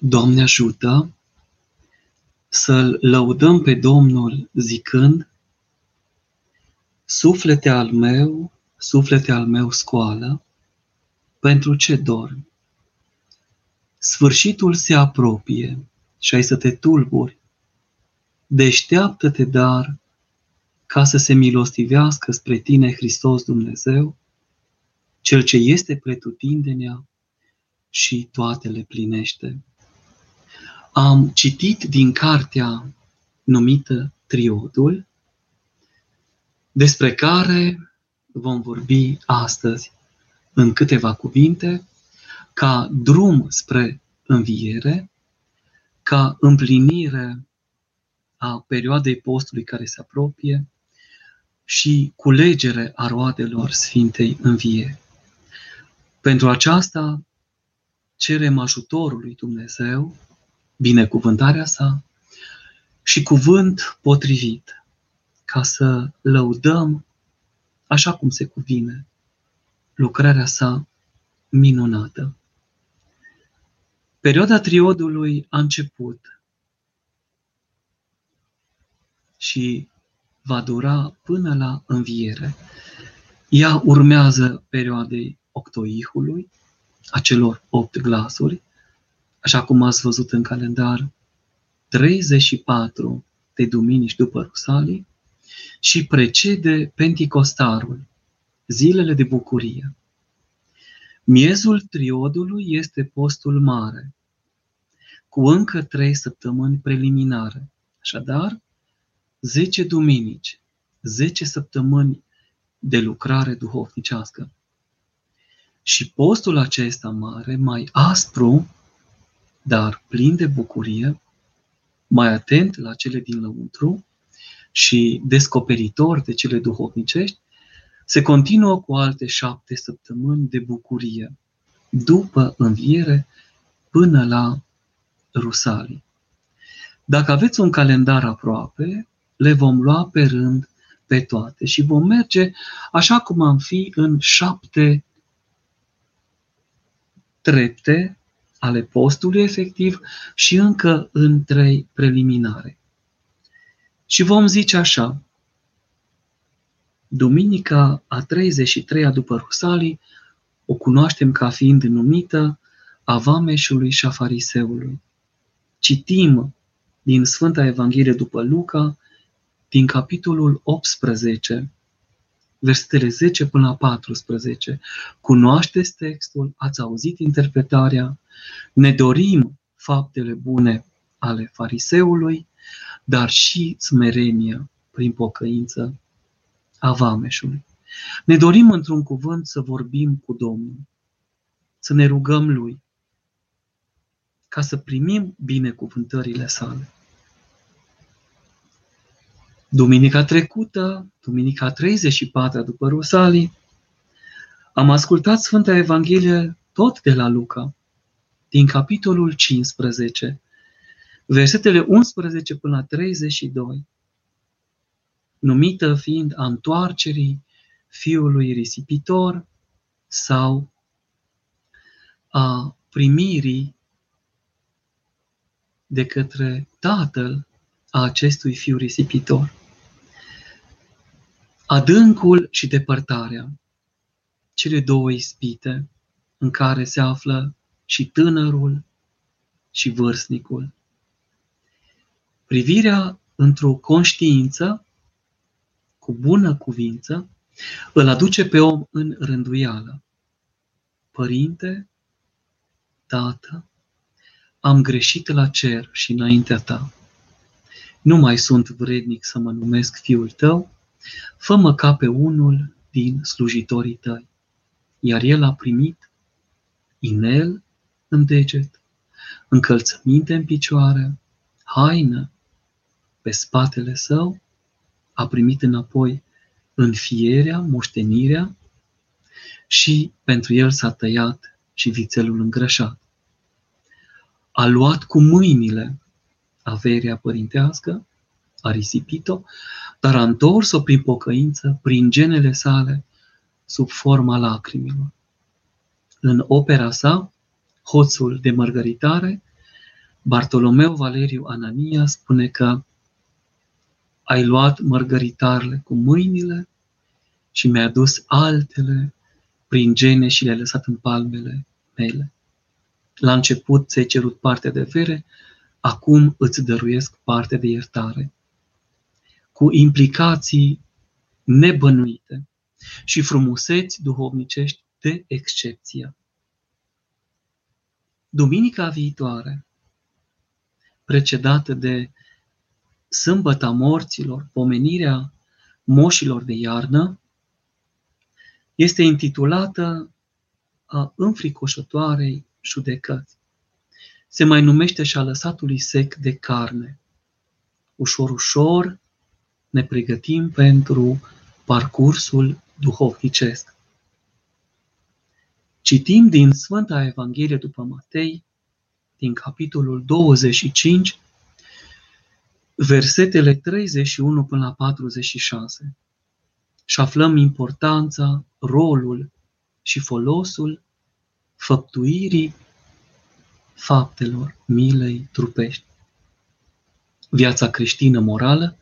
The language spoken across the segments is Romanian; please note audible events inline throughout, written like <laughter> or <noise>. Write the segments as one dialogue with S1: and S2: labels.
S1: Doamne ajută să-L lăudăm pe Domnul zicând, Suflete al meu, suflete al meu scoală, pentru ce dormi? Sfârșitul se apropie și ai să te tulburi. Deșteaptă-te, dar, ca să se milostivească spre tine Hristos Dumnezeu, Cel ce este pretutindenea și toate le plinește. Am citit din cartea numită Triodul, despre care vom vorbi astăzi în câteva cuvinte, ca drum spre înviere, ca împlinire a perioadei postului care se apropie și culegere a roadelor Sfintei Învie. Pentru aceasta cerem ajutorul lui Dumnezeu, binecuvântarea sa și cuvânt potrivit, ca să lăudăm așa cum se cuvine lucrarea sa minunată. Perioada triodului a început și va dura până la înviere. Ea urmează perioadei octoihului, acelor opt glasuri, așa cum ați văzut în calendar, 34 de duminici după Rusalii și precede Penticostarul, zilele de bucurie. Miezul triodului este postul mare, cu încă trei săptămâni preliminare. Așadar, 10 duminici, 10 săptămâni de lucrare duhovnicească. Și postul acesta mare, mai aspru, dar plin de bucurie, mai atent la cele din lăuntru și descoperitor de cele duhovnicești, se continuă cu alte șapte săptămâni de bucurie, după înviere până la Rusalii. Dacă aveți un calendar aproape, le vom lua pe rând pe toate și vom merge așa cum am fi în șapte trepte ale postului efectiv și încă în trei preliminare. Și vom zice așa, Duminica a 33-a după Rusalii o cunoaștem ca fiind numită a vameșului și a fariseului. Citim din Sfânta Evanghelie după Luca, din capitolul 18, versetele 10 până la 14. Cunoașteți textul, ați auzit interpretarea, ne dorim faptele bune ale fariseului, dar și smerenia prin pocăință a vameșului. Ne dorim într-un cuvânt să vorbim cu Domnul, să ne rugăm Lui, ca să primim binecuvântările sale. Duminica trecută, duminica 34 după Rusalii, am ascultat Sfânta Evanghelie tot de la Luca, din capitolul 15, versetele 11 până la 32 numită fiind a întoarcerii fiului risipitor sau a primirii de către tatăl a acestui fiu risipitor. Adâncul și depărtarea, cele două ispite în care se află și tânărul și vârstnicul. Privirea într-o conștiință cu bună cuvință, îl aduce pe om în rânduială. Părinte, Tată, am greșit la cer și înaintea ta. Nu mai sunt vrednic să mă numesc fiul tău, fă-mă ca pe unul din slujitorii tăi. Iar el a primit inel în deget, încălțăminte în picioare, haină pe spatele său a primit înapoi înfierea, moștenirea și pentru el s-a tăiat și vițelul îngrășat. A luat cu mâinile averea părintească, a risipit-o, dar a întors-o prin pocăință, prin genele sale, sub forma lacrimilor. În opera sa, Hoțul de mărgăritare, Bartolomeu Valeriu Anania spune că ai luat mărgăritarele cu mâinile și mi-ai adus altele prin gene și le-ai lăsat în palmele mele. La început ți-ai cerut partea de vere, acum îți dăruiesc partea de iertare. Cu implicații nebănuite și frumuseți duhovnicești de excepție. Duminica viitoare, precedată de Sâmbăta morților, pomenirea moșilor de iarnă, este intitulată a înfricoșătoarei judecăți. Se mai numește și a lăsatului sec de carne. Ușor, ușor ne pregătim pentru parcursul duhovnicesc. Citim din Sfânta Evanghelie după Matei, din capitolul 25, versetele 31 până la 46 și aflăm importanța, rolul și folosul făptuirii faptelor milei trupești. Viața creștină morală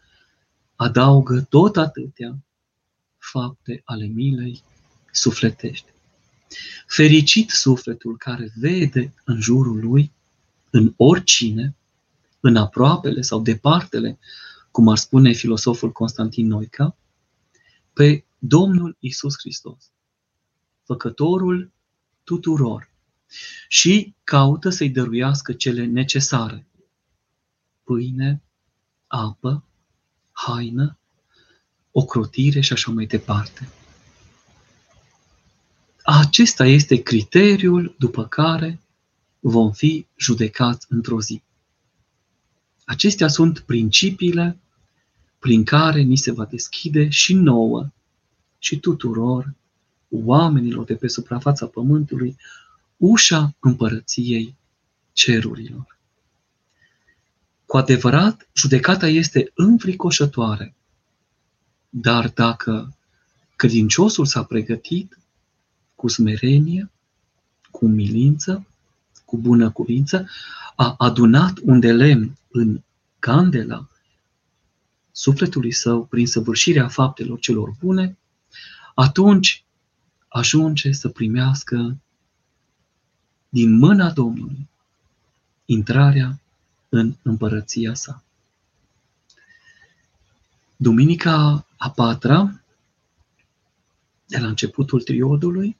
S1: adaugă tot atâtea fapte ale milei sufletești. Fericit sufletul care vede în jurul lui, în oricine, în aproapele sau departele, cum ar spune filosoful Constantin Noica, pe Domnul Isus Hristos, făcătorul tuturor, și caută să-i dăruiască cele necesare. Pâine, apă, haină, ocrotire și așa mai departe. Acesta este criteriul după care vom fi judecați într-o zi. Acestea sunt principiile prin care ni se va deschide și nouă și tuturor oamenilor de pe suprafața pământului ușa împărăției cerurilor. Cu adevărat, judecata este înfricoșătoare, dar dacă credinciosul s-a pregătit cu smerenie, cu milință, cu bună cuvință, a adunat un de lemn în candela sufletului său prin săvârșirea faptelor celor bune, atunci ajunge să primească din mâna Domnului intrarea în împărăția sa. Duminica a patra, de la începutul triodului,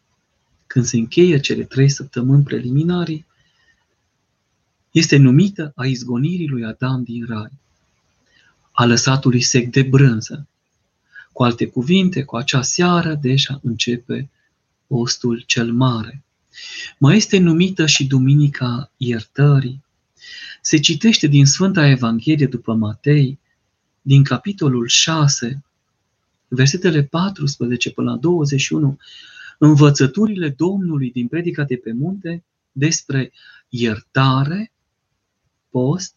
S1: când se încheie cele trei săptămâni preliminarii, este numită a izgonirii lui Adam din rai, a lăsatului sec de brânză. Cu alte cuvinte, cu acea seară deja începe postul cel mare. Mai este numită și Duminica Iertării. Se citește din Sfânta Evanghelie după Matei, din capitolul 6, versetele 14 până la 21, învățăturile Domnului din predica de pe munte despre iertare, post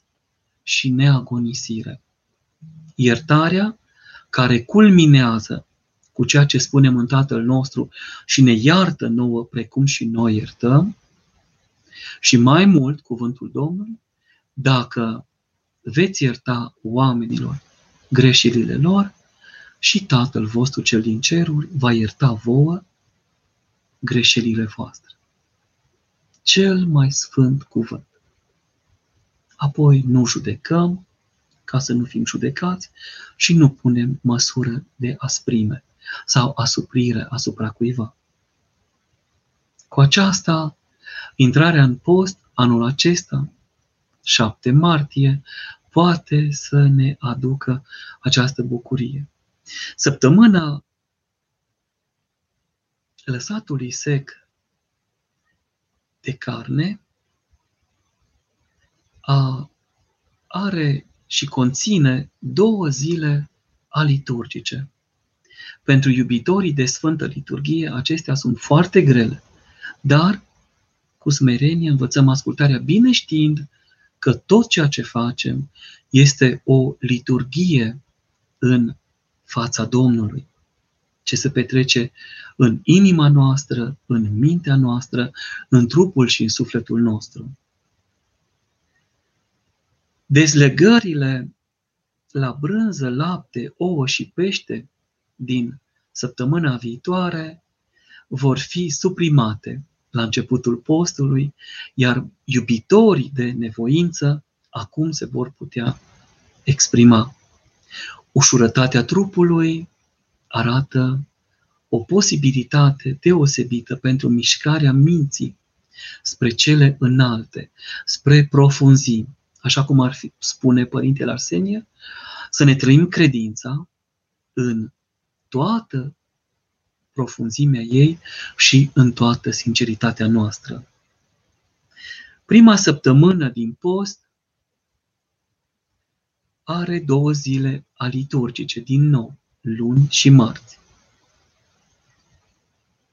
S1: și neagonisire. Iertarea care culminează cu ceea ce spunem în Tatăl nostru și ne iartă nouă precum și noi iertăm. Și mai mult, cuvântul Domnului, dacă veți ierta oamenilor greșelile lor, și Tatăl vostru cel din ceruri va ierta vouă greșelile voastre. Cel mai sfânt cuvânt. Apoi nu judecăm ca să nu fim judecați și nu punem măsură de asprime sau asuprire asupra cuiva. Cu aceasta, intrarea în post anul acesta, 7 martie, poate să ne aducă această bucurie. Săptămâna lăsatului sec de carne a, are și conține două zile aliturgice. Pentru iubitorii de Sfântă Liturghie, acestea sunt foarte grele, dar cu smerenie învățăm ascultarea bine știind că tot ceea ce facem este o liturghie în fața Domnului. Ce se petrece în inima noastră, în mintea noastră, în trupul și în sufletul nostru. Dezlegările la brânză, lapte, ouă și pește din săptămâna viitoare vor fi suprimate la începutul postului, iar iubitorii de nevoință acum se vor putea exprima. Ușurătatea trupului arată o posibilitate deosebită pentru mișcarea minții spre cele înalte, spre profunzimi. Așa cum ar fi, spune Părintele Arsenie, să ne trăim credința în toată profunzimea ei și în toată sinceritatea noastră. Prima săptămână din post are două zile aliturgice, din nou, luni și marți.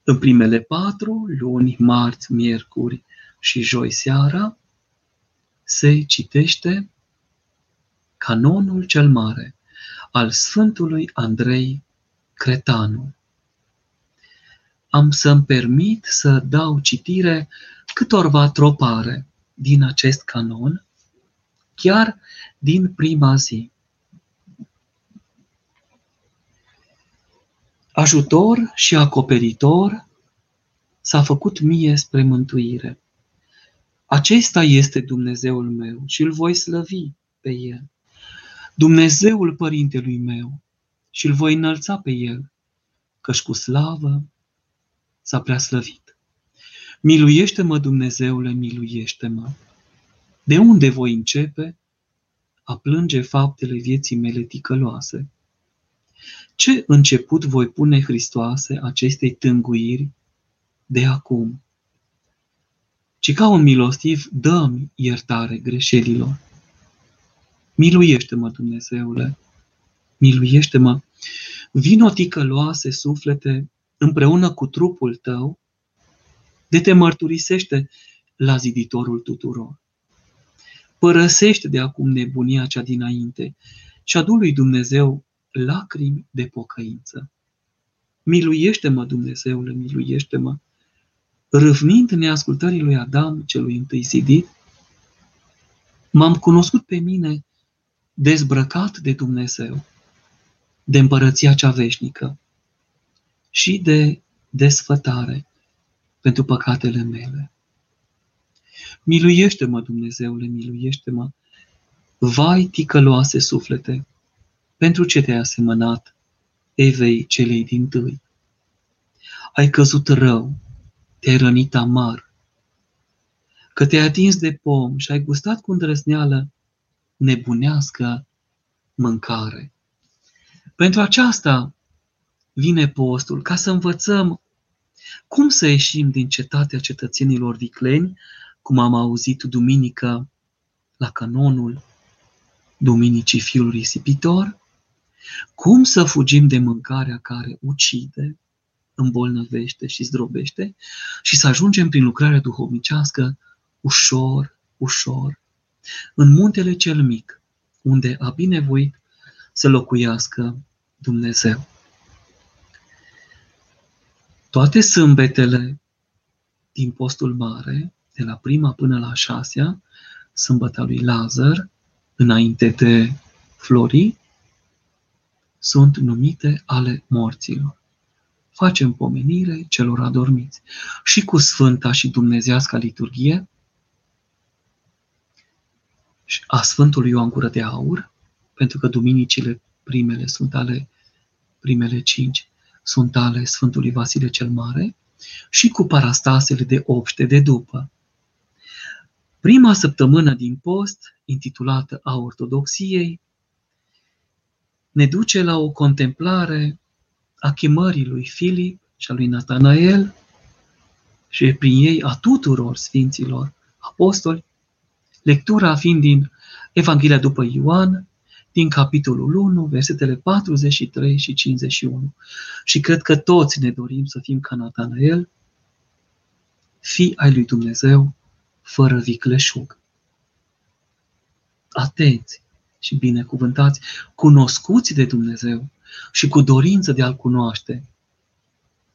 S1: În primele patru, luni, marți, miercuri și joi seara, se citește canonul cel mare al Sfântului Andrei Cretanu. Am să-mi permit să dau citire câtorva tropare din acest canon, chiar din prima zi. Ajutor și acoperitor s-a făcut mie spre mântuire. Acesta este Dumnezeul meu și îl voi slăvi pe el. Dumnezeul părintelui meu și îl voi înălța pe el, căci cu slavă s-a prea slăvit. Miluiește-mă, Dumnezeule, miluiește-mă. De unde voi începe a plânge faptele vieții mele ticăloase? Ce început voi pune, Hristoase, acestei tânguiri de acum? Ci ca un milostiv, dă-mi iertare greșelilor. Miluiește-mă, Dumnezeule, miluiește-mă. Vino ticăloase suflete împreună cu trupul tău, de te mărturisește la ziditorul tuturor. Părăsește de acum nebunia cea dinainte și adu lui Dumnezeu lacrimi de pocăință. Miluiește-mă, Dumnezeule, miluiește-mă, râvnind neascultării lui Adam, celui întâi zidit, m-am cunoscut pe mine dezbrăcat de Dumnezeu, de împărăția cea veșnică și de desfătare pentru păcatele mele. Miluiește-mă, Dumnezeule, miluiește-mă, vai ticăloase suflete, pentru ce te-ai asemănat Evei celei din tâi. Ai căzut rău, te-ai rănit amar, că te-ai atins de pom și ai gustat cu îndrăzneală nebunească mâncare. Pentru aceasta vine postul, ca să învățăm cum să ieșim din cetatea cetățenilor vicleni, cum am auzit duminică la canonul Duminicii Fiul Risipitor, cum să fugim de mâncarea care ucide, îmbolnăvește și zdrobește și să ajungem prin lucrarea duhovnicească ușor, ușor, în muntele cel mic, unde a binevoit să locuiască Dumnezeu. Toate sâmbetele din postul mare, de la prima până la șasea, sâmbăta lui Lazar, înainte de Florii, sunt numite ale morților. Facem pomenire celor adormiți. Și cu Sfânta și Dumnezească liturghie a Sfântului Ioan Gură de Aur, pentru că duminicile primele sunt ale primele cinci, sunt ale Sfântului Vasile cel Mare, și cu parastasele de obște de după. Prima săptămână din post, intitulată a Ortodoxiei, ne duce la o contemplare a chemării lui Filip și a lui Natanael și prin ei a tuturor sfinților apostoli, lectura fiind din Evanghelia după Ioan, din capitolul 1, versetele 43 și 51. Și cred că toți ne dorim să fim ca Natanael, fi ai lui Dumnezeu, fără vicleșug. Atenți și binecuvântați, cunoscuți de Dumnezeu și cu dorință de a-L cunoaște.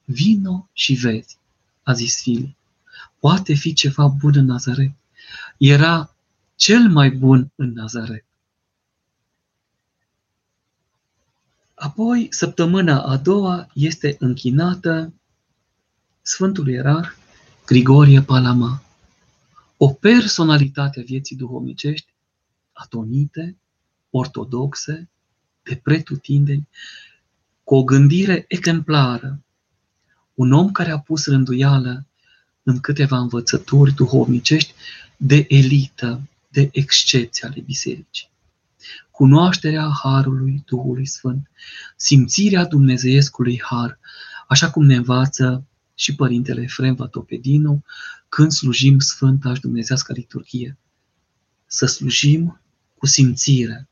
S1: Vino și vezi, a zis Filip. Poate fi ceva bun în Nazaret. Era cel mai bun în Nazaret. Apoi, săptămâna a doua este închinată Sfântul Ierarh Grigorie Palama, o personalitate a vieții duhovnicești, atonite, ortodoxe, de pretutindeni, cu o gândire exemplară, un om care a pus rânduială în câteva învățături duhovnicești de elită, de excepție ale bisericii. Cunoașterea Harului Duhului Sfânt, simțirea Dumnezeiescului Har, așa cum ne învață și Părintele Efrem Vatopedinu când slujim Sfânta și Dumnezească liturghie. Să slujim cu simțire,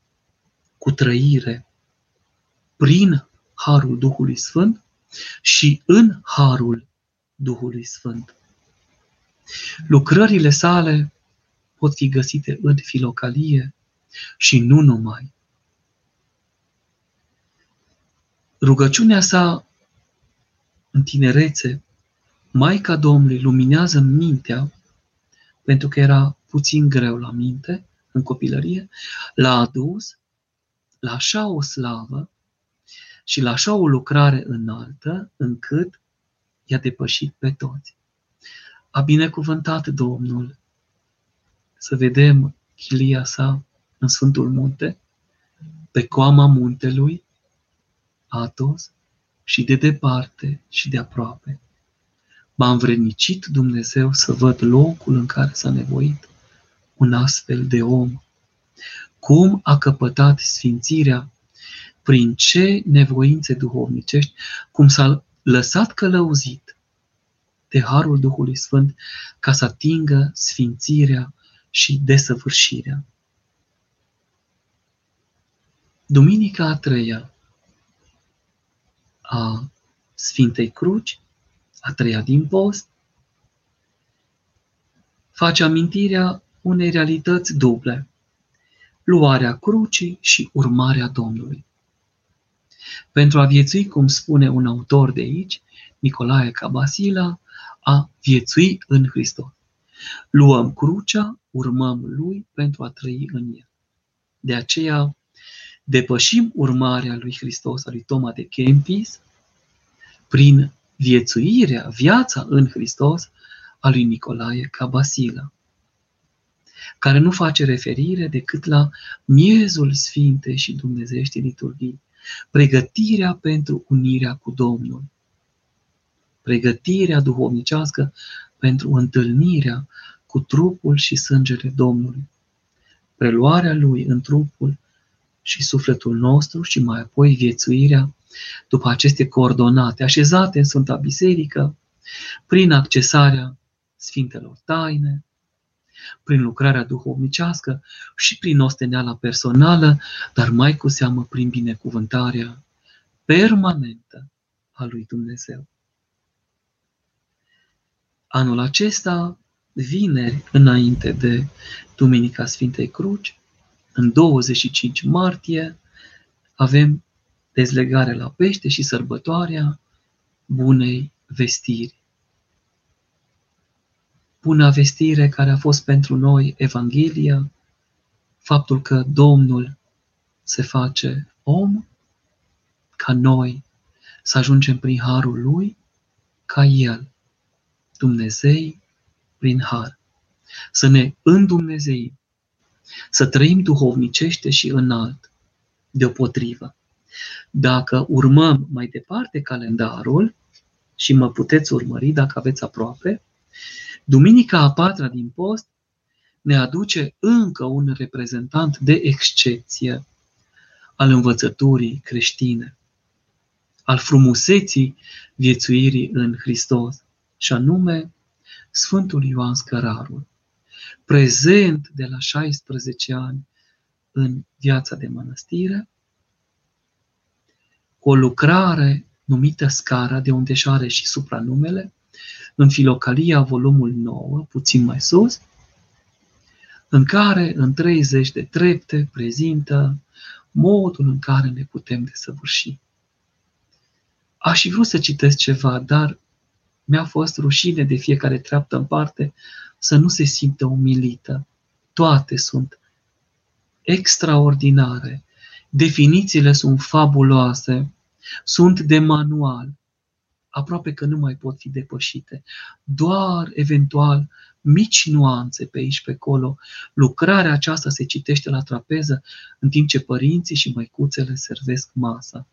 S1: cu trăire, prin Harul Duhului Sfânt și în Harul Duhului Sfânt. Lucrările sale pot fi găsite în filocalie și nu numai. Rugăciunea sa în tinerețe, Maica Domnului luminează mintea, pentru că era puțin greu la minte, în copilărie, l-a adus la așa o slavă și la așa o lucrare înaltă, încât i-a depășit pe toți. A binecuvântat Domnul să vedem chilia sa în Sfântul Munte, pe coama muntelui, Atos, și de departe și de aproape. M-a învrednicit Dumnezeu să văd locul în care s-a nevoit un astfel de om. Cum a căpătat sfințirea, prin ce nevoințe duhovnicești, cum s-a lăsat călăuzit de Harul Duhului Sfânt ca să atingă sfințirea și desăvârșirea. Duminica a treia a Sfintei Cruci, a treia din post, face amintirea unei realități duble, luarea crucii și urmarea Domnului. Pentru a viețui, cum spune un autor de aici, Nicolae Cabasila, a viețui în Hristos. Luăm crucea, urmăm Lui pentru a trăi în El. De aceea depășim urmarea lui Hristos, a lui Toma de Kempis, prin viețuirea, viața în Hristos a lui Nicolae Cabasila, care nu face referire decât la miezul Sfinte și Dumnezeiești liturghii, pregătirea pentru unirea cu Domnul, pregătirea duhovnicească pentru întâlnirea cu trupul și sângele Domnului, preluarea Lui în trupul și sufletul nostru și mai apoi viețuirea după aceste coordonate așezate în Sfânta Biserică, prin accesarea Sfintelor Taine, prin lucrarea duhovnicească și prin osteneala personală, dar mai cu seamă prin binecuvântarea permanentă a lui Dumnezeu. Anul acesta, vineri, înainte de Duminica Sfintei Cruci, în 25 martie, avem dezlegarea la pește și sărbătoarea bunei vestiri. Buna vestire care a fost pentru noi Evanghelia, faptul că Domnul se face om, ca noi să ajungem prin harul Lui, ca El, Dumnezei, prin har. Să ne îndumnezeim, să trăim duhovnicește și înalt, deopotrivă. Dacă urmăm mai departe calendarul, și mă puteți urmări dacă aveți aproape, Duminica a patra din post ne aduce încă un reprezentant de excepție al învățăturii creștine, al frumuseții viețuirii în Hristos, și anume Sfântul Ioan Scărarul, prezent de la 16 ani în viața de mănăstire, cu o lucrare numită Scara, de unde și are și supranumele, în Filocalia, volumul 9, puțin mai sus, în care în 30 de trepte prezintă modul în care ne putem desăvârși. Aș fi vrut să citesc ceva, dar mi-a fost rușine de fiecare treaptă în parte să nu se simtă umilită toate sunt extraordinare, definițiile sunt fabuloase, sunt de manual, aproape că nu mai pot fi depășite. Doar eventual mici nuanțe pe aici, pe acolo. Lucrarea aceasta se citește la trapeză, în timp ce părinții și măicuțele servesc masa.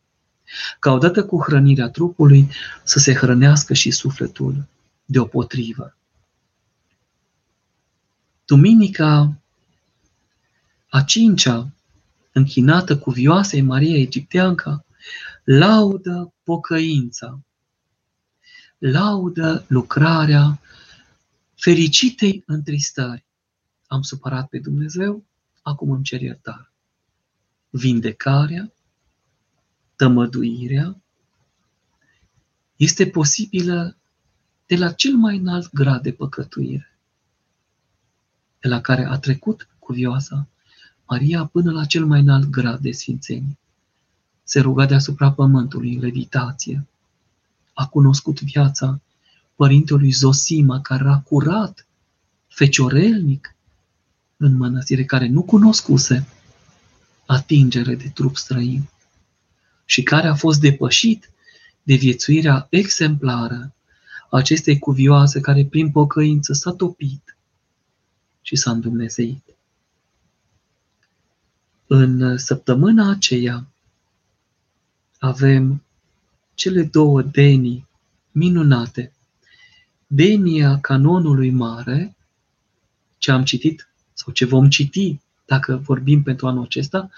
S1: Ca odată cu hrănirea trupului să se hrănească și sufletul deopotrivă. Duminica a cincea, închinată cu vioasei Maria Egipteanca, laudă pocăința, laudă lucrarea fericitei întristări. Am supărat pe Dumnezeu, acum îmi cer iertare. Vindecarea, tămăduirea, este posibilă de la cel mai înalt grad de păcătuire, de la care a trecut cuvioasa Maria până la cel mai înalt grad de sfințenie. Se ruga deasupra pământului în levitație. A cunoscut viața părintelui Zosima, care era curat, feciorelnic, în mănăstire, care nu cunoscuse atingere de trup străin și care a fost depășit de viețuirea exemplară a acestei cuvioase care prin pocăință s-a topit și s-a îndumnezeit. În săptămâna aceea avem cele două denii minunate. Denia canonului mare, ce am citit sau ce vom citi dacă vorbim pentru anul acesta,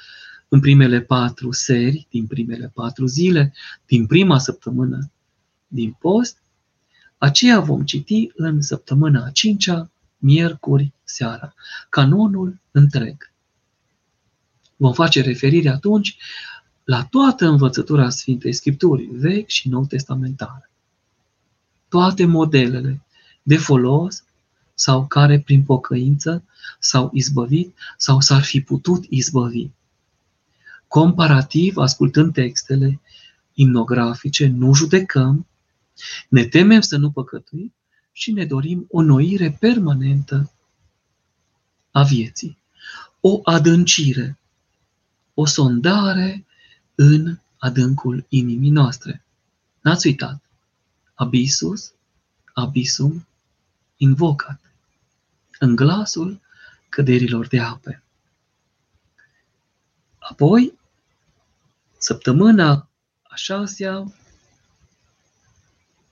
S1: în primele patru seri, din primele patru zile, din prima săptămână din post, aceea vom citi în săptămâna a cincea, miercuri seara, canonul întreg. Vom face referire atunci la toată învățătura Sfintei Scripturii, vechi și nou testamentare. Toate modelele de folos sau care prin pocăință s-au izbăvit sau s-ar fi putut izbăvi. Comparativ, ascultând textele imnografice, nu judecăm, ne temem să nu păcătuim și ne dorim o noire permanentă a vieții, o adâncire, o sondare în adâncul inimii noastre. N-ați uitat? Abisus, abisum, invocat. În glasul căderilor de ape. Apoi, săptămâna a șasea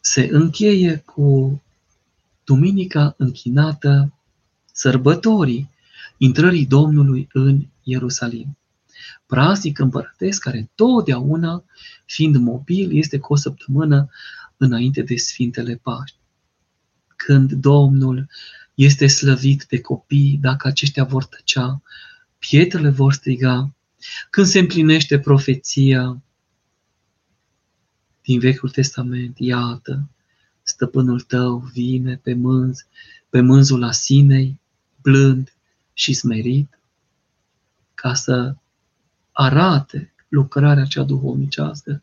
S1: se încheie cu duminica închinată sărbătorii intrării Domnului în Ierusalim praznic împărătesc care întotdeauna, fiind mobil, este cu o săptămână înainte de Sfintele Paști. Când Domnul este slăvit de copii, dacă aceștia vor tăcea, pietrele vor striga, când se împlinește profeția din Vechiul Testament, iată, stăpânul tău vine pe mânz, pe mânzul asinei, blând și smerit, ca să arate lucrarea cea duhovnicească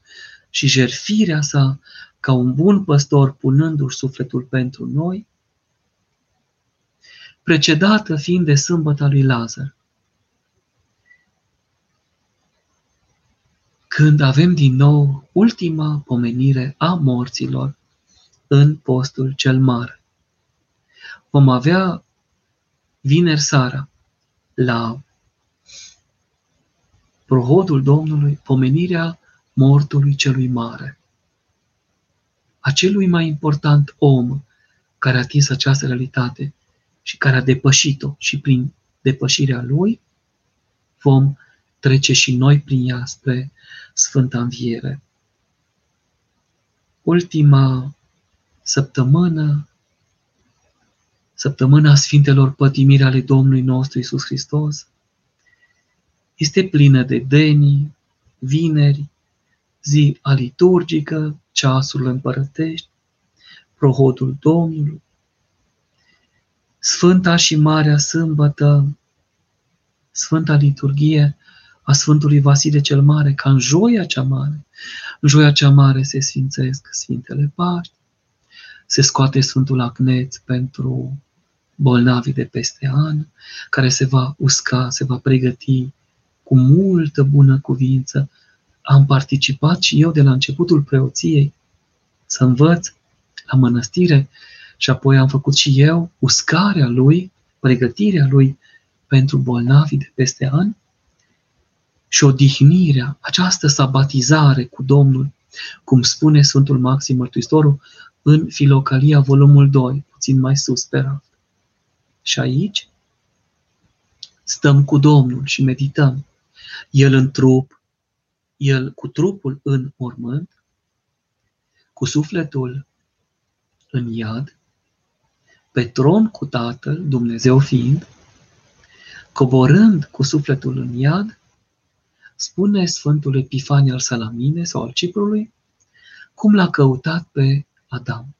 S1: și jerfirea sa ca un bun păstor punându-și sufletul pentru noi, precedată fiind de sâmbăta lui Lazar. Când avem din nou ultima pomenire a morților în postul cel mare. Vom avea vineri seara la prohodul Domnului, pomenirea mortului celui mare. Acelui mai important om care a atins această realitate și care a depășit-o și prin depășirea lui vom trece și noi prin ea spre Sfânta Înviere. Ultima săptămână, săptămâna Sfintelor Pătimiri ale Domnului nostru Isus Hristos, este plină de denii, vineri, zi aliturgică, ceasul împărătești, prohodul Domnului, Sfânta și Marea Sâmbătă, Sfânta Liturghie a Sfântului Vasile cel Mare, ca în joia cea mare. În joia cea mare se sfințesc Sfintele Paști, se scoate Sfântul Acneț pentru bolnavii de peste an, care se va usca, se va pregăti cu multă bună cuvință. Am participat și eu de la începutul preoției să învăț la mănăstire și apoi am făcut și eu uscarea lui, pregătirea lui pentru bolnavii de peste an și odihnirea, această sabatizare cu Domnul, cum spune Sfântul Maxim Mărtuitorul în Filocalia, volumul 2, puțin mai sus pe raft. Și aici stăm cu Domnul și medităm. El în trup, El cu trupul în mormânt, cu sufletul în iad, pe tron cu Tatăl, Dumnezeu fiind, coborând cu sufletul în iad, spune Sfântul Epifanie al Salamine sau al Ciprului, cum l-a căutat pe Adam.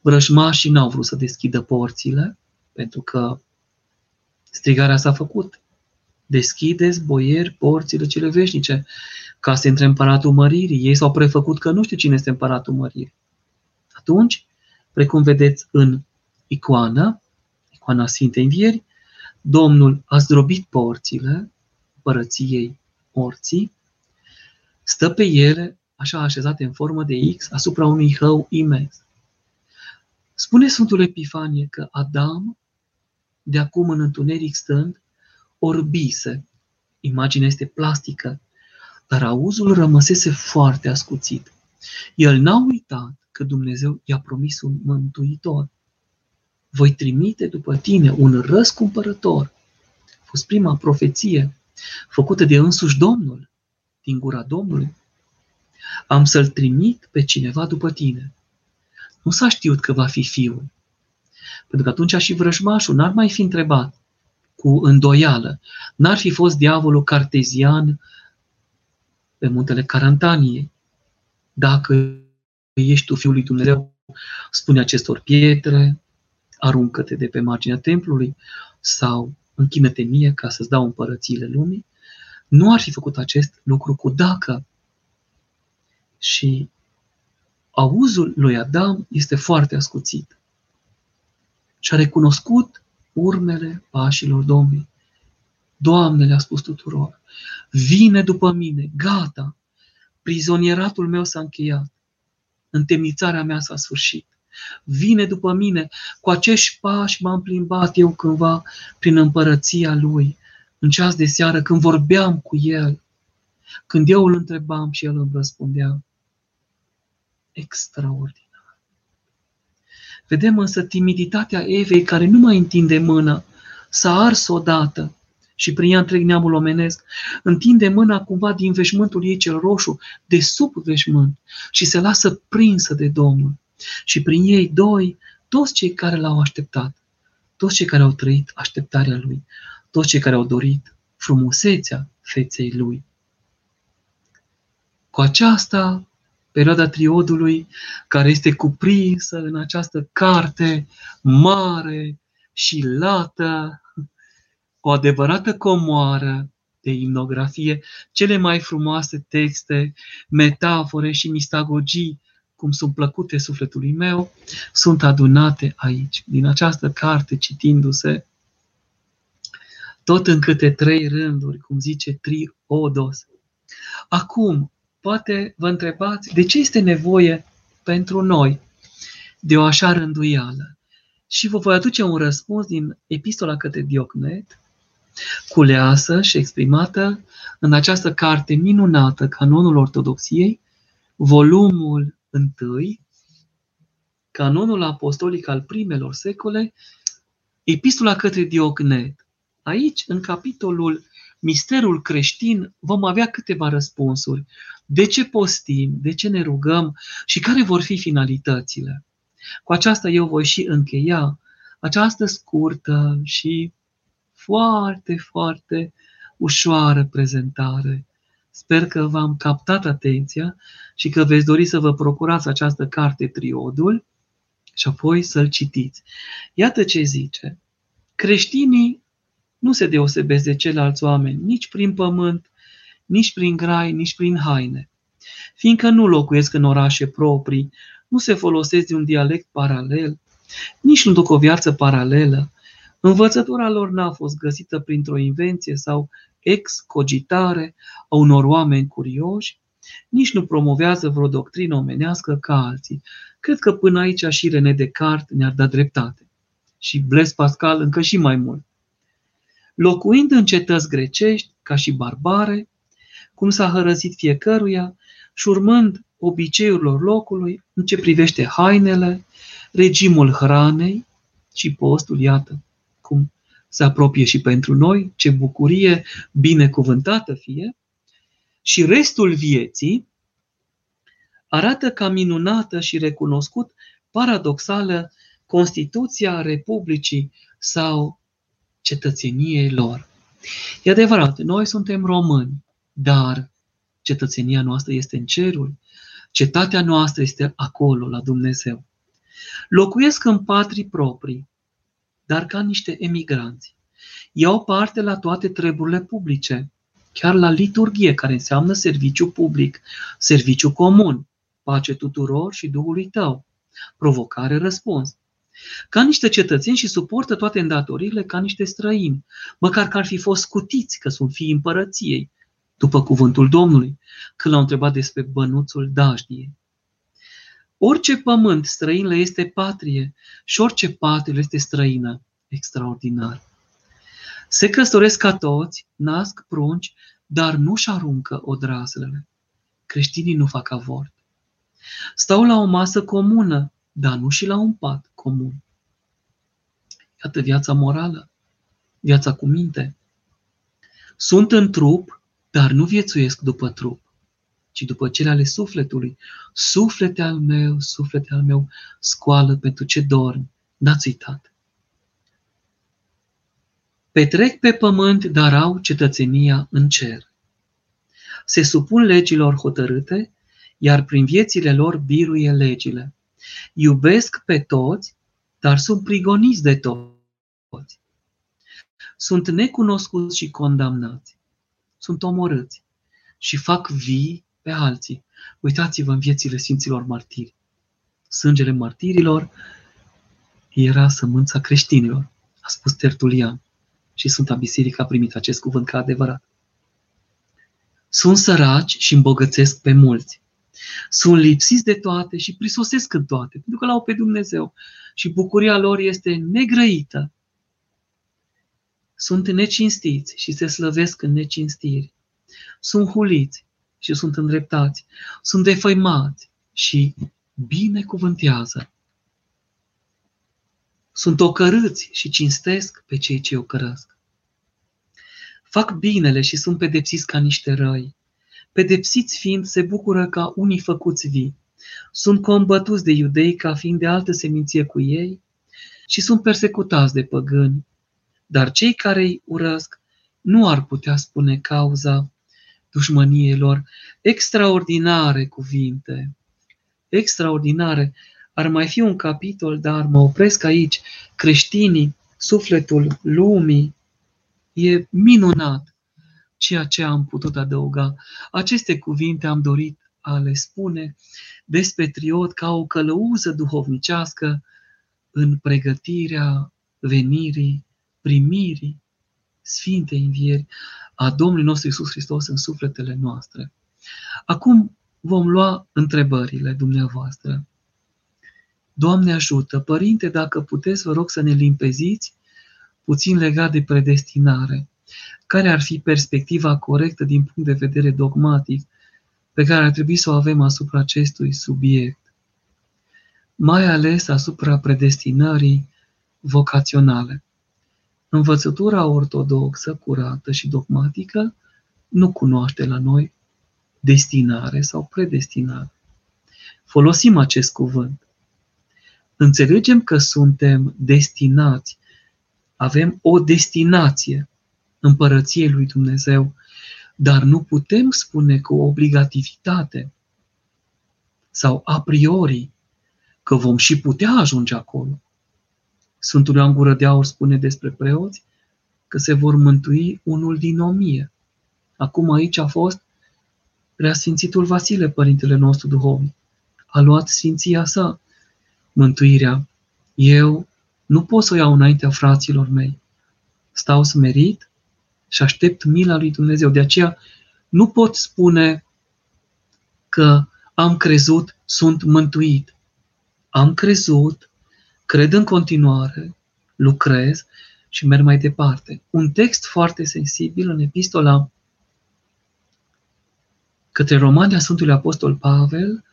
S1: Vrăjmașii n-au vrut să deschidă porțile, pentru că strigarea s-a făcut. Deschideți, boieri, porțile cele veșnice, ca să intre împăratul măririi. Ei s-au prefăcut că nu știu cine este împăratul măririi. Atunci, precum vedeți în icoana, icoana Sfintei Învieri, Domnul a zdrobit porțile împărăției morții, stă pe ele, așa așezate în formă de X, asupra unui hău imens. Spune Sfântul Epifanie că Adam, de acum în întuneric stând, orbise. Imaginea este plastică, dar auzul rămăsese foarte ascuțit. El n-a uitat că Dumnezeu i-a promis un mântuitor. Voi trimite după tine un răscumpărător. A fost prima profeție făcută de însuși Domnul, din gura Domnului. Am să-l trimit pe cineva după tine. Nu s-a știut că va fi fiul. Pentru că atunci și vrăjmașul n-ar mai fi întrebat cu îndoială. N-ar fi fost diavolul cartezian pe muntele Carantaniei. Dacă ești tu Fiul lui Dumnezeu, spune acestor pietre, aruncă-te de pe marginea templului sau închină-te mie ca să-ți dau împărățiile lumii, nu ar fi făcut acest lucru cu dacă. Și auzul lui Adam este foarte ascuțit. Și a recunoscut urmele pașilor Domnului. Doamne, le-a spus tuturor, vine după mine, gata, prizonieratul meu s-a încheiat, întemnițarea mea s-a sfârșit. Vine după mine, cu acești pași m-am plimbat eu cândva prin împărăția Lui, în ceas de seară, când vorbeam cu El, când eu îl întrebam și El îmi răspundea. Extraordinar. Vedem însă timiditatea Evei care nu mai întinde mâna, s-a ars odată și prin ea întreg neamul omenesc, întinde mâna cumva din veșmântul ei cel roșu, de sub veșmânt, și se lasă prinsă de Domnul. Și prin ei doi, toți cei care l-au așteptat, toți cei care au trăit așteptarea lui, toți cei care au dorit frumusețea feței lui. Cu aceasta, perioada triodului, care este cuprinsă în această carte mare și lată, o adevărată comoară de imnografie, cele mai frumoase texte, metafore și mistagogii cum sunt plăcute sufletului meu, sunt adunate aici, din această carte citindu-se, tot în câte trei rânduri, cum zice Triodos. Acum, poate vă întrebați, de ce este nevoie pentru noi de o așa rânduială? Și vă voi aduce un răspuns din epistola către Diocnet, culeasă și exprimată în această carte minunată, Canonul Ortodoxiei, volumul întâi, canonul apostolic al primelor secole, epistola către Diocnet. Aici, în capitolul Misterul creștin, vom avea câteva răspunsuri. De ce postim, de ce ne rugăm și care vor fi finalitățile. Cu aceasta eu voi și încheia această scurtă și foarte, foarte ușoară prezentare Sper că v-am captat atenția și că veți dori să vă procurați această carte Triodul și apoi să-l citiți. Iată ce zice. Creștinii nu se deosebesc de ceilalți oameni nici prin pământ, nici prin grai, nici prin haine. Fiindcă nu locuiesc în orașe proprii, nu se folosesc de un dialect paralel, nici nu duc o viață paralelă, Învățătura lor n-a fost găsită printr-o invenție sau excogitare a unor oameni curioși, nici nu promovează vreo doctrină omenească ca alții. Cred că până aici și René Descartes ne-ar da dreptate. Și Blaise Pascal încă și mai mult. Locuind în cetăți grecești, ca și barbare, cum s-a hărăzit fiecăruia și urmând obiceiurilor locului în ce privește hainele, regimul hranei și postul, iată cum se apropie și pentru noi, ce bucurie binecuvântată fie, și restul vieții arată ca minunată și recunoscut paradoxală Constituția Republicii sau cetățeniei lor. E adevărat, noi suntem români, dar cetățenia noastră este în cerul, cetatea noastră este acolo, la Dumnezeu. Locuiesc în patrii proprii, dar ca niște emigranți. Iau parte la toate treburile publice, chiar la liturghie, care înseamnă serviciu public, serviciu comun, pace tuturor și Duhului tău, provocare-răspuns. Ca niște cetățeni și suportă toate îndatoririle ca niște străini, măcar că ar fi fost scutiți că sunt fii împărăției, după cuvântul Domnului, când l-au întrebat despre bănuțul dajdiei. Orice pământ străin le este patrie și orice patrie le este străină. Extraordinar. Se căsătoresc ca toți, nasc prunci, dar nu-și aruncă odrazele. Creștinii nu fac avort. Stau la o masă comună, dar nu și la un pat comun. Iată viața morală, viața cu minte. Sunt în trup, dar nu viețuiesc după trup, ci după cele ale sufletului. Suflete al meu, suflete al meu, scoală pentru ce dormi, n-ați uitat. Petrec pe pământ, dar au cetățenia în cer. Se supun legilor hotărâte, iar prin viețile lor biruie legile. Iubesc pe toți, dar sunt prigoniți de toți. Sunt necunoscuți și condamnați. Sunt omorâți și fac vii pe alții. Uitați-vă în viețile Sfinților Martiri. Sângele martirilor era sămânța creștinilor, a spus Tertulian și Sfânta Biserică a primit acest cuvânt ca adevărat. Sunt săraci și îmbogățesc pe mulți. Sunt lipsiți de toate și prisosesc în toate, pentru că l-au pe Dumnezeu. Și bucuria lor este negrăită. Sunt necinstiți și se slăvesc în necinstiri. Sunt huliți și sunt îndreptați. Sunt defăimați și binecuvântează. Sunt ocărâți și cinstesc pe cei ce ocărăsc. Fac binele și sunt pedepsiți ca niște răi. Pedepsiți fiind, se bucură ca unii făcuți vii. Sunt combătuți de iudei ca fiind de altă seminție cu ei și sunt persecutați de păgâni. Dar cei care îi urăsc nu ar putea spune cauza dușmăniei lor. Extraordinare cuvinte, extraordinare ar mai fi un capitol, dar mă opresc aici. Creștinii, sufletul lumii, e minunat ceea ce am putut adăuga. Aceste cuvinte am dorit a le spune despre triot ca o călăuză duhovnicească în pregătirea venirii, primirii Sfintei Învieri a Domnului nostru Isus Hristos în sufletele noastre. Acum vom lua întrebările dumneavoastră. Doamne ajută! Părinte, dacă puteți, vă rog să ne limpeziți puțin legat de predestinare. Care ar fi perspectiva corectă din punct de vedere dogmatic pe care ar trebui să o avem asupra acestui subiect? Mai ales asupra predestinării vocaționale. Învățătura ortodoxă, curată și dogmatică nu cunoaște la noi destinare sau predestinare. Folosim acest cuvânt înțelegem că suntem destinați, avem o destinație împărăției lui Dumnezeu, dar nu putem spune cu obligativitate sau a priori că vom și putea ajunge acolo. Sfântul Ioan Gură de Aur spune despre preoți că se vor mântui unul din o mie. Acum aici a fost Preasfințitul Vasile, Părintele nostru duhovnic. A luat sfinția sa mântuirea. Eu nu pot să o iau înaintea fraților mei. stau smerit și aștept mila lui Dumnezeu. De aceea nu pot spune că am crezut, sunt mântuit. Am crezut, cred în continuare, lucrez și merg mai departe. Un text foarte sensibil în epistola către Romania Sfântului Apostol Pavel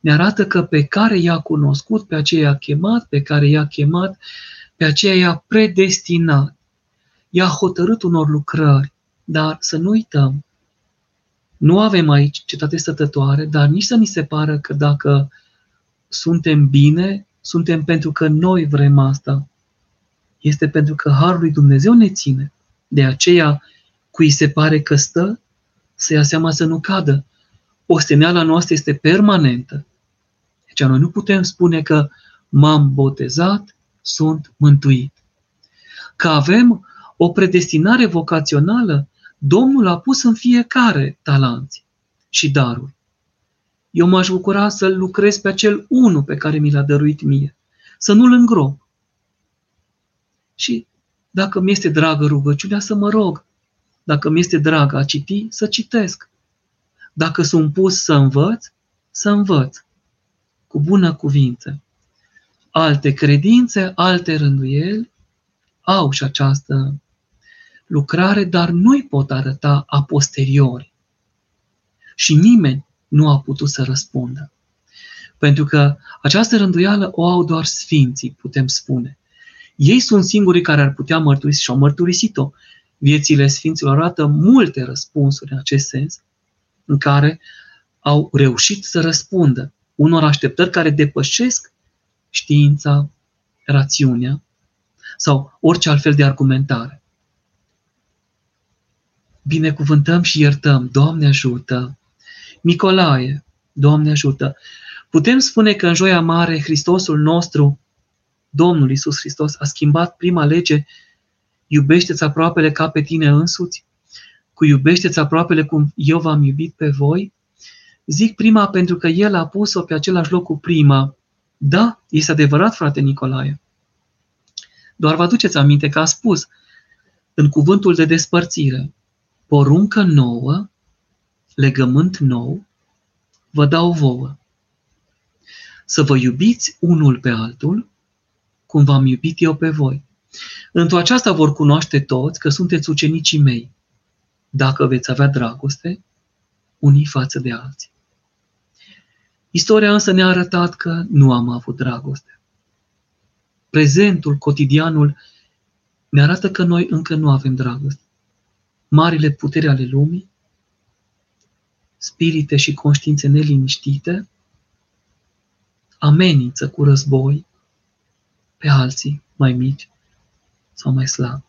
S1: ne arată că pe care i-a cunoscut, pe aceea i-a chemat, pe care i-a chemat, pe aceea i-a predestinat. I-a hotărât unor lucrări, dar să nu uităm, nu avem aici cetate stătătoare, dar nici să ni se pară că dacă suntem bine, suntem pentru că noi vrem asta. Este pentru că Harul lui Dumnezeu ne ține. De aceea, cui se pare că stă, să ia seama să nu cadă. Osteneala noastră este permanentă. Deci noi nu putem spune că m-am botezat, sunt mântuit. Că avem o predestinare vocațională, Domnul a pus în fiecare talanți și daruri. Eu m-aș bucura să-l lucrez pe acel unul pe care mi l-a dăruit mie, să nu-l îngrop. Și dacă mi este dragă rugăciunea, să mă rog. Dacă mi este dragă a citi, să citesc. Dacă sunt pus să învăț, să învăț. Cu bună cuvință. Alte credințe, alte rânduieli au și această lucrare, dar nu-i pot arăta a posteriori. Și nimeni nu a putut să răspundă. Pentru că această rânduială o au doar sfinții, putem spune. Ei sunt singurii care ar putea mărturisi și au mărturisit-o. Viețile sfinților arată multe răspunsuri în acest sens, în care au reușit să răspundă unor așteptări care depășesc știința, rațiunea sau orice altfel de argumentare. Binecuvântăm și iertăm, Doamne ajută! Nicolae, Doamne ajută! Putem spune că în Joia Mare Hristosul nostru, Domnul Isus Hristos, a schimbat prima lege, iubește-ți aproapele ca pe tine însuți, cu iubește-ți aproapele cum eu v-am iubit pe voi? Zic prima pentru că el a pus-o pe același loc cu prima. Da, este adevărat, frate Nicolae. Doar vă aduceți aminte că a spus în cuvântul de despărțire, poruncă nouă, legământ nou, vă dau vouă. Să vă iubiți unul pe altul, cum v-am iubit eu pe voi. Într-o aceasta vor cunoaște toți că sunteți ucenicii mei, dacă veți avea dragoste unii față de alții. Istoria însă ne-a arătat că nu am avut dragoste. Prezentul, cotidianul, ne arată că noi încă nu avem dragoste. Marile puteri ale lumii, spirite și conștiințe neliniștite, amenință cu război pe alții mai mici sau mai slabi.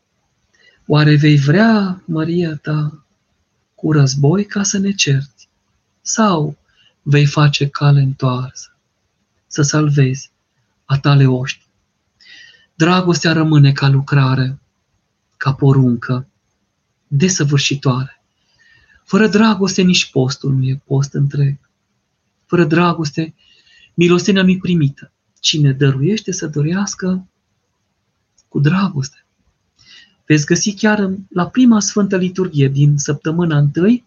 S1: Oare vei vrea, Maria ta, cu război ca să ne cerți? Sau vei face cale întoarsă, să salvezi a tale oști? Dragostea rămâne ca lucrare, ca poruncă, desăvârșitoare. Fără dragoste nici postul nu e post întreg. Fără dragoste, milostenia nu-i primită. Cine dăruiește să dorească cu dragoste. Veți găsi chiar la prima Sfântă Liturghie din săptămâna întâi,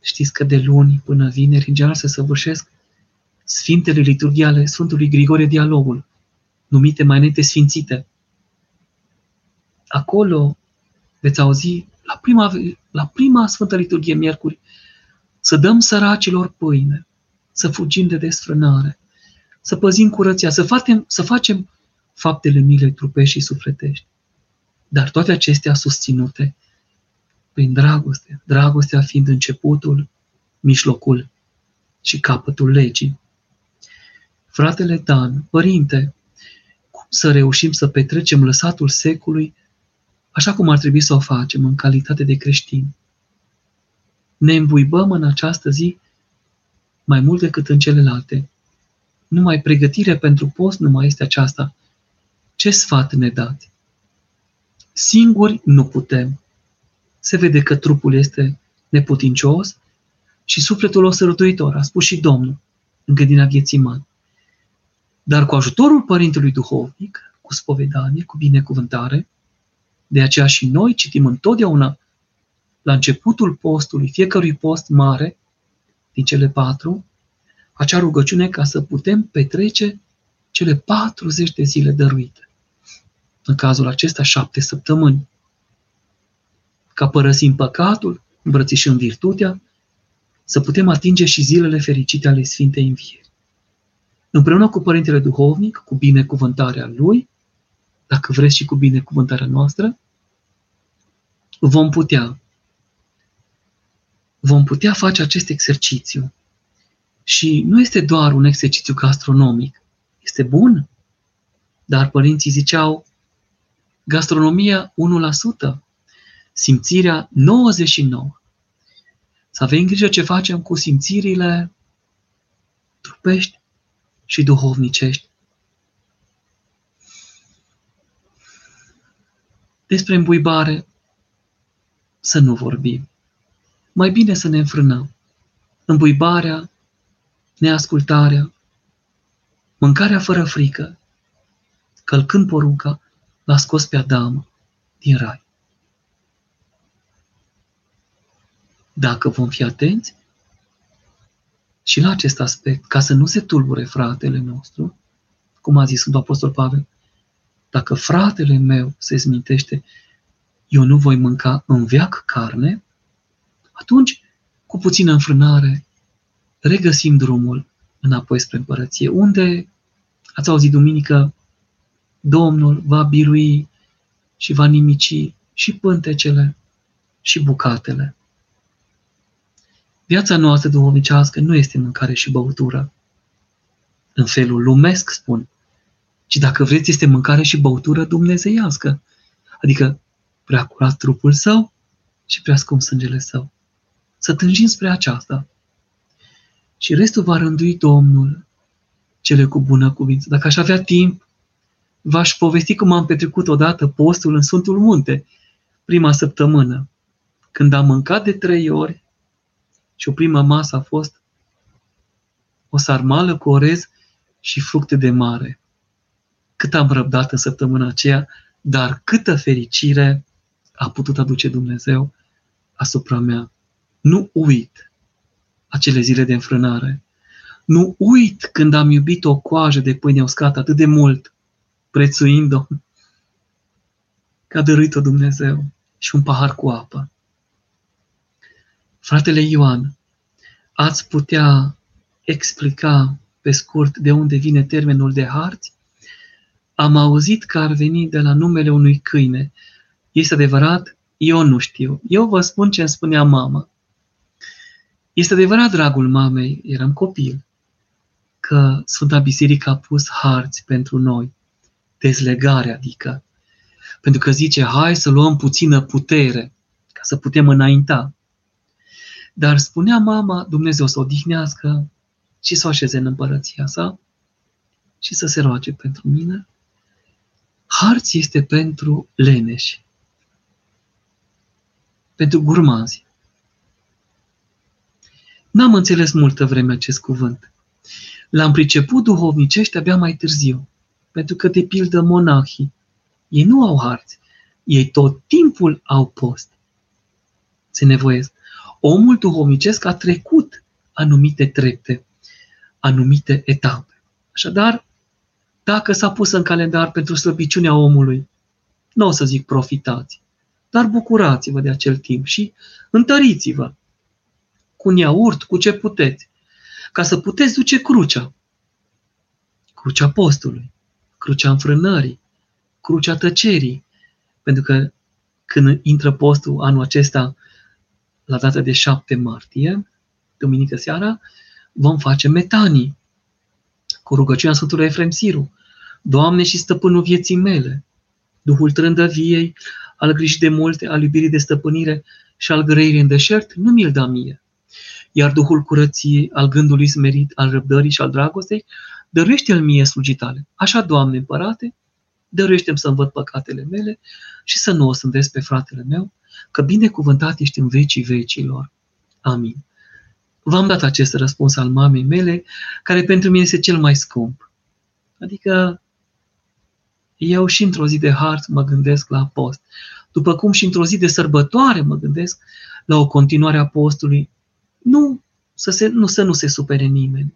S1: știți că de luni până vineri, în general, se săvârșesc Sfintele Liturghii ale Sfântului Grigorie Dialogul, numite mai înainte Sfințite. Acolo veți auzi la prima, la prima Sfântă Liturghie, miercuri, să dăm săracilor pâine, să fugim de desfrânare, să păzim curăția, să facem, să facem faptele milei trupești și sufletești. Dar toate acestea susținute prin dragoste, dragostea fiind începutul, mijlocul și capătul legii. Fratele Dan, părinte, cum să reușim să petrecem lăsatul secului așa cum ar trebui să o facem în calitate de creștini? Ne îmbuibăm în această zi mai mult decât în celelalte. Numai pregătirea pentru post nu mai este aceasta, ce sfat ne dați? Singuri nu putem. Se vede că trupul este neputincios și sufletul o sărătuitor, a spus și Domnul în grădina Ghețiman. Dar cu ajutorul Părintelui Duhovnic, cu cu spovedanie, cu binecuvântare. De aceea și noi citim întotdeauna la începutul postului, fiecărui post mare din cele patru, acea rugăciune ca să putem petrece cele 40 de zile dăruite. În cazul acesta, șapte săptămâni. Ca părăsim păcatul, îmbrățișând virtutea, să putem atinge și zilele fericite ale Sfintei Învieri. Împreună cu Părintele Duhovnic, cu binecuvântarea Lui, dacă vreți și cu binecuvântarea noastră, vom putea vom putea face acest exercițiu. Și nu este doar un exercițiu gastronomic. Este bun, dar părinții ziceau, gastronomia 1%, simțirea 99%. Să avem grijă ce facem cu simțirile trupești și duhovnicești. Despre îmbuibare să nu vorbim. Mai bine să ne înfrânăm. Îmbuibarea, neascultarea, mâncarea fără frică, călcând porunca, l-a scos pe Adam din rai. Dacă vom fi atenți și la acest aspect, ca să nu se tulbure fratele nostru, cum a zis Sfântul Apostol Pavel, dacă fratele meu se zmintește, eu nu voi mânca în veac carne, atunci, cu puțină înfrânare, regăsim drumul înapoi spre împărăție, unde, ați auzit duminică, Domnul va birui și va nimici și pântecele și bucatele. Viața noastră duhovnicească nu este mâncare și băutură. În felul lumesc, spun. Ci dacă vreți, este mâncare și băutură dumnezeiască. Adică prea curat trupul său și prea scump sângele său. Să tânjim spre aceasta. Și restul va rândui Domnul cele cu bună cuvință. Dacă aș avea timp, v-aș povesti cum am petrecut odată postul în Sfântul Munte, prima săptămână, când am mâncat de trei ori și o primă masă a fost o sarmală cu orez și fructe de mare. Cât am răbdat în săptămâna aceea, dar câtă fericire a putut aduce Dumnezeu asupra mea. Nu uit acele zile de înfrânare. Nu uit când am iubit o coajă de pâine uscată atât de mult, prețuind-o, <laughs> că a dăruit-o Dumnezeu și un pahar cu apă. Fratele Ioan, ați putea explica pe scurt de unde vine termenul de harți? Am auzit că ar veni de la numele unui câine. Este adevărat? Eu nu știu. Eu vă spun ce îmi spunea mama. Este adevărat, dragul mamei, eram copil, că Sfânta Biserică a pus harți pentru noi. Dezlegare, adică. Pentru că zice, hai să luăm puțină putere ca să putem înainta. Dar spunea mama, Dumnezeu să o odihnească și să o așeze în împărăția sa și să se roage pentru mine. Harți este pentru leneși, pentru gurmanzi. N-am înțeles multă vreme acest cuvânt. L-am priceput duhovnicește abia mai târziu, pentru că, de pildă, monahii, ei nu au harți, ei tot timpul au post. Se nevoiesc. Omul duhovnicesc a trecut anumite trepte, anumite etape. Așadar, dacă s-a pus în calendar pentru slăbiciunea omului, nu o să zic profitați, dar bucurați-vă de acel timp și întăriți-vă cu un iaurt, cu ce puteți, ca să puteți duce crucea. Crucea postului, crucea înfrânării, crucea tăcerii. Pentru că când intră postul anul acesta, la data de 7 martie, duminică seara, vom face metanii cu rugăciunea Sfântului Efrem Siru. Doamne și stăpânul vieții mele, Duhul trândăviei, al grijii de multe, al iubirii de stăpânire și al grăirii în deșert, nu mi-l da mie, iar Duhul curăției, al gândului smerit, al răbdării și al dragostei, dăruiește-l mie slugitale. Așa, Doamne împărate, dăruiește-mi să învăț păcatele mele și să nu o sândesc pe fratele meu, că binecuvântat ești în vecii vecilor. Amin. V-am dat acest răspuns al mamei mele, care pentru mine este cel mai scump. Adică eu și într-o zi de har mă gândesc la post. După cum și într-o zi de sărbătoare mă gândesc la o continuare a postului. Nu să, se, nu, să nu se supere nimeni.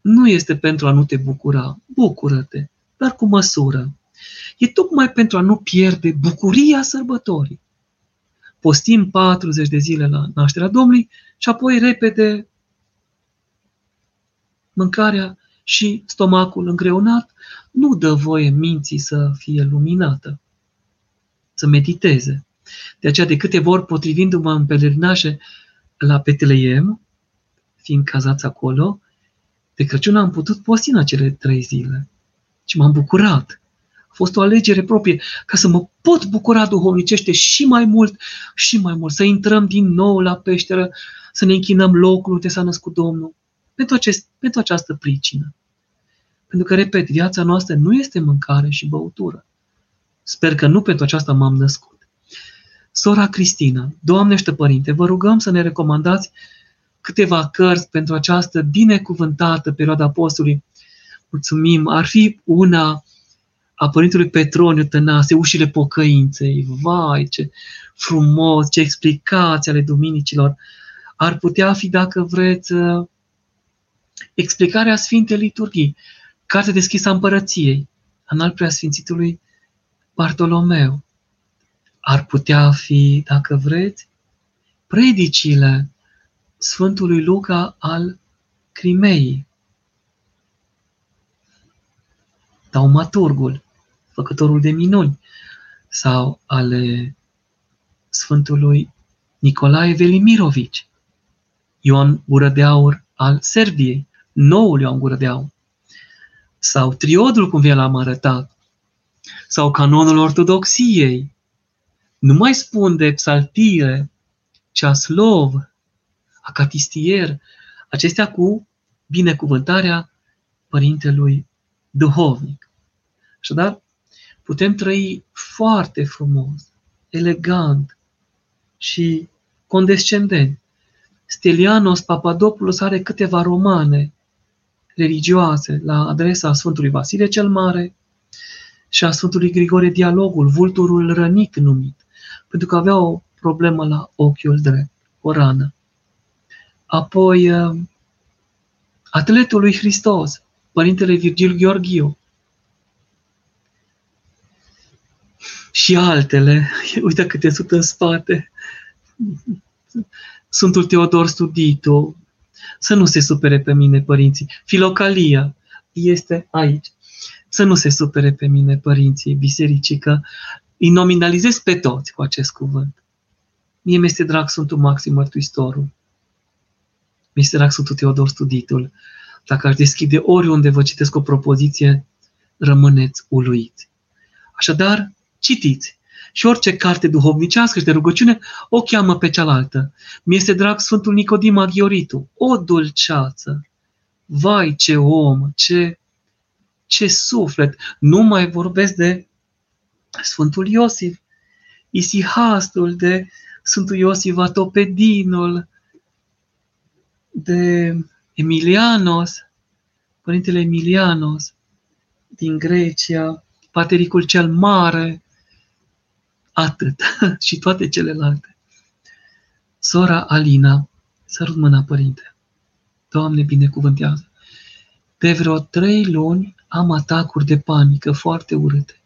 S1: Nu este pentru a nu te bucura. Bucură-te, dar cu măsură. E tocmai pentru a nu pierde bucuria sărbătorii. Postim 40 de zile la nașterea Domnului și apoi repede mâncarea și stomacul îngreunat nu dă voie minții să fie luminată, să mediteze. De aceea, de câte ori, potrivindu-mă în pelerinaje la Petleiem, fiind cazați acolo, de Crăciun am putut posti în acele trei zile. Și m-am bucurat. A fost o alegere proprie ca să mă pot bucura duhovnicește și mai mult și mai mult. Să intrăm din nou la peșteră, să ne închinăm locul unde s-a născut Domnul. Pentru, acest, pentru această pricină. Pentru că, repet, viața noastră nu este mâncare și băutură. Sper că nu pentru aceasta m-am născut. Sora Cristina, Doamnește Părinte, vă rugăm să ne recomandați câteva cărți pentru această binecuvântată perioadă apostolului. Mulțumim. Ar fi una a Părintelui Petroniu Tănase, Ușile Pocăinței. Vai, ce frumos, ce explicații ale duminicilor. Ar putea fi, dacă vreți, explicarea Sfintei Liturghii, Cartea deschisă a Împărăției, în al preasfințitului Bartolomeu. Ar putea fi, dacă vreți, predicile Sfântului Luca al Crimeii, taumaturgul, făcătorul de minuni, sau ale Sfântului Nicolae Velimirovici, Ioan Gură de Aur al Serbiei, noul Ioan Gură de Aur, sau triodul, cum vi l-am arătat, sau canonul ortodoxiei. Nu mai spun de psaltire, ceaslov, acatistier, acestea cu binecuvântarea Părintelui Duhovnic. Așadar, putem trăi foarte frumos, elegant și condescendent. Stelianos Papadopoulos are câteva romane religioase la adresa Sfântului Vasile cel Mare și a Sfântului Grigore Dialogul, vulturul rănit numit, pentru că avea o problemă la ochiul drept, o rană. Apoi, uh, atletul lui Hristos, Părintele Virgil Gheorghiu, și altele, <laughs> uite câte sunt în spate, Sfântul Teodor Studitu, să nu se supere pe mine părinții. Filocalia este aici. Să nu se supere pe mine părinții bisericii, că îi nominalizez pe toți cu acest cuvânt. Mie mi-este drag Sfântul Maxim Mărtuistorul. Mi-este drag Sfântul Teodor Studitul. Dacă aș deschide oriunde vă citesc o propoziție, rămâneți uluiți. Așadar, citiți și orice carte duhovnicească și de rugăciune o cheamă pe cealaltă. Mi-este drag Sfântul Nicodim Aghioritu, o dulceață. Vai, ce om, ce, ce suflet! Nu mai vorbesc de Sfântul Iosif, Isihastul, de Sfântul Iosif Atopedinul, de Emilianos, Părintele Emilianos din Grecia, Patericul cel Mare, atât <laughs> și toate celelalte. Sora Alina, sărut mâna, părinte. Doamne, binecuvântează. De vreo trei luni am atacuri de panică foarte urâte.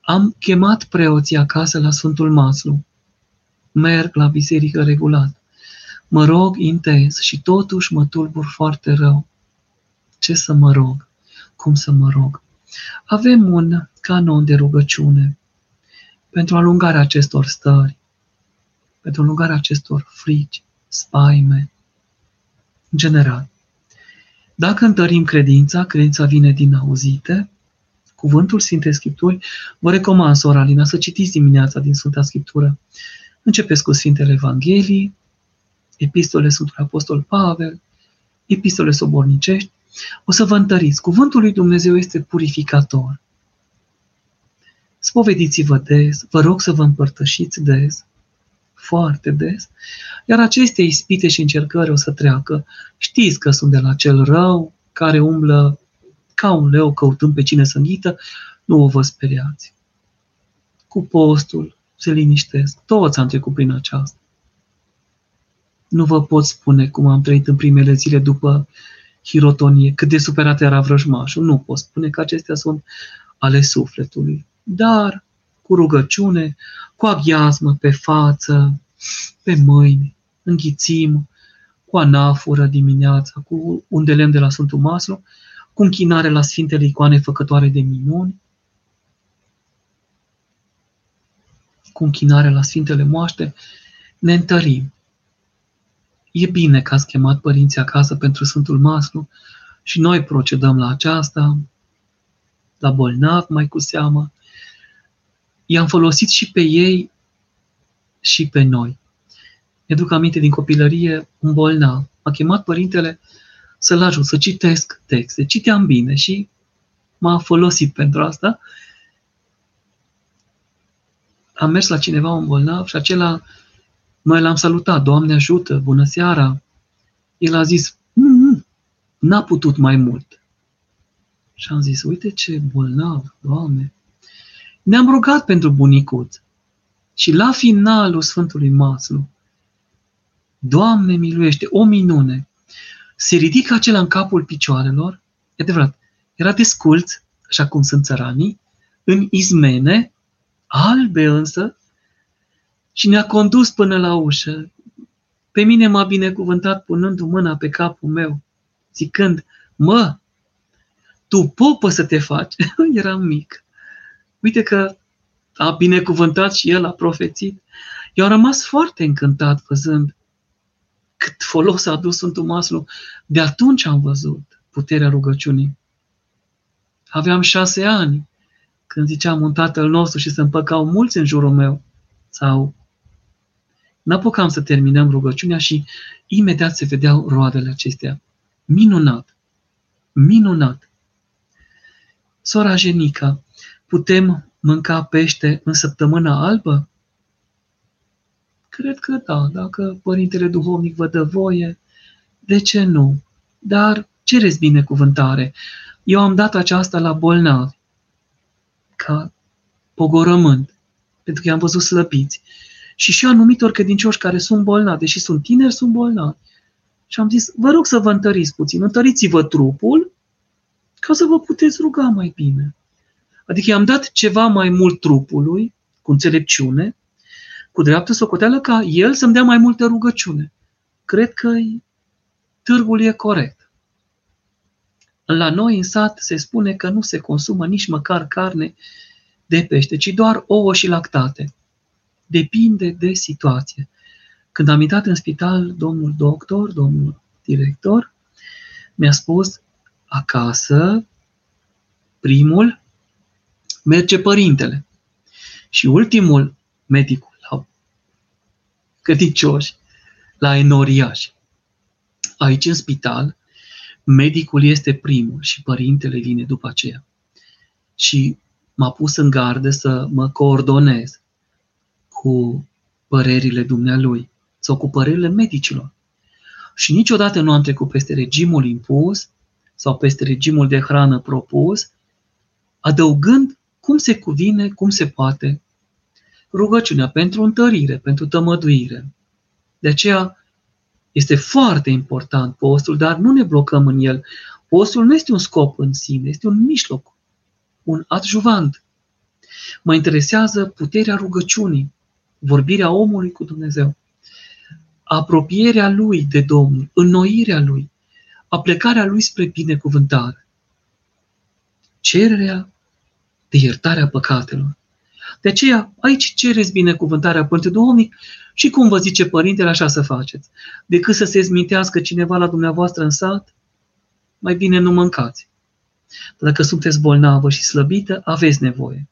S1: Am chemat preoții acasă la Sfântul Maslu. Merg la biserică regulat. Mă rog intens și totuși mă tulbur foarte rău. Ce să mă rog? Cum să mă rog? Avem un canon de rugăciune pentru alungarea acestor stări, pentru alungarea acestor frici, spaime, în general. Dacă întărim credința, credința vine din auzite, cuvântul Sfintei Scripturi, vă recomand, sora Alina, să citiți dimineața din Sfânta Scriptură. Începeți cu Sfintele Evanghelii, epistole Sfântului Apostol Pavel, epistole sobornicești, o să vă întăriți. Cuvântul lui Dumnezeu este purificator. Spovediți-vă des, vă rog să vă împărtășiți des, foarte des, iar aceste ispite și încercări o să treacă. Știți că sunt de la cel rău care umblă ca un leu căutând pe cine să înghită, nu o vă speriați. Cu postul se liniștesc. Toți am trecut prin aceasta. Nu vă pot spune cum am trăit în primele zile după hirotonie, cât de superat era vrăjmașul. Nu pot spune că acestea sunt ale sufletului. Dar cu rugăciune, cu aghiazmă pe față, pe mâini, înghițim, cu anafură dimineața, cu un de lemn de la Sfântul Maslu, cu închinare la Sfintele Icoane făcătoare de minuni, cu închinare la Sfintele Moaște, ne întărim. E bine că ați chemat părinții acasă pentru Sfântul Maslu și noi procedăm la aceasta, la bolnav mai cu seamă. I-am folosit și pe ei și pe noi. Mi duc aminte din copilărie un bolnav. M-a chemat părintele să-l ajut să citesc texte. Citeam bine și m-a folosit pentru asta. Am mers la cineva un bolnav și acela, noi l-am salutat, Doamne ajută, bună seara. El a zis, mm, n-a putut mai mult. Și am zis, uite ce bolnav, Doamne. Ne-am rugat pentru bunicuț. Și la finalul Sfântului Maslu, Doamne miluiește, o minune, se ridică acela în capul picioarelor, e adevărat, era desculț, așa cum sunt țăranii, în izmene, albe însă, și ne-a condus până la ușă. Pe mine m-a binecuvântat punându mâna pe capul meu, zicând, mă, tu popă să te faci. <laughs> Eram mic. Uite că a binecuvântat și el, a profețit. Eu am rămas foarte încântat văzând cât folos a adus Sfântul Maslu. De atunci am văzut puterea rugăciunii. Aveam șase ani când ziceam un tatăl nostru și se împăcau mulți în jurul meu. Sau n-apucam să terminăm rugăciunea și imediat se vedeau roadele acestea. Minunat! Minunat! Sora Jenica, putem mânca pește în săptămâna albă? Cred că da, dacă Părintele Duhovnic vă dă voie, de ce nu? Dar cereți binecuvântare. Eu am dat aceasta la bolnavi, ca pogorământ, pentru că i-am văzut slăbiți. Și și anumitor credincioși care sunt bolnavi, deși sunt tineri, sunt bolnavi. Și am zis, vă rog să vă întăriți puțin, întăriți-vă trupul ca să vă puteți ruga mai bine. Adică i-am dat ceva mai mult trupului, cu înțelepciune, cu dreaptă socoteală ca el să-mi dea mai multă rugăciune. Cred că târgul e corect. La noi în sat se spune că nu se consumă nici măcar carne de pește, ci doar ouă și lactate. Depinde de situație. Când am intrat în spital, domnul doctor, domnul director, mi-a spus, acasă, primul, merge părintele. Și ultimul, medicul credincioși la enoriași. Aici, în spital, medicul este primul și părintele vine după aceea. Și m-a pus în gardă să mă coordonez cu părerile dumnealui sau cu părerile medicilor. Și niciodată nu am trecut peste regimul impus sau peste regimul de hrană propus, adăugând cum se cuvine, cum se poate rugăciunea pentru întărire, pentru tămăduire. De aceea este foarte important postul, dar nu ne blocăm în el. Postul nu este un scop în sine, este un mijloc, un adjuvant. Mă interesează puterea rugăciunii, vorbirea omului cu Dumnezeu, apropierea lui de Domnul, înnoirea lui, aplecarea lui spre binecuvântare, cererea de iertarea păcatelor. De aceea, aici cereți binecuvântarea Părinte Duhovnic și cum vă zice Părintele, așa să faceți. Decât să se zmintească cineva la dumneavoastră în sat, mai bine nu mâncați. Dacă sunteți bolnavă și slăbită, aveți nevoie.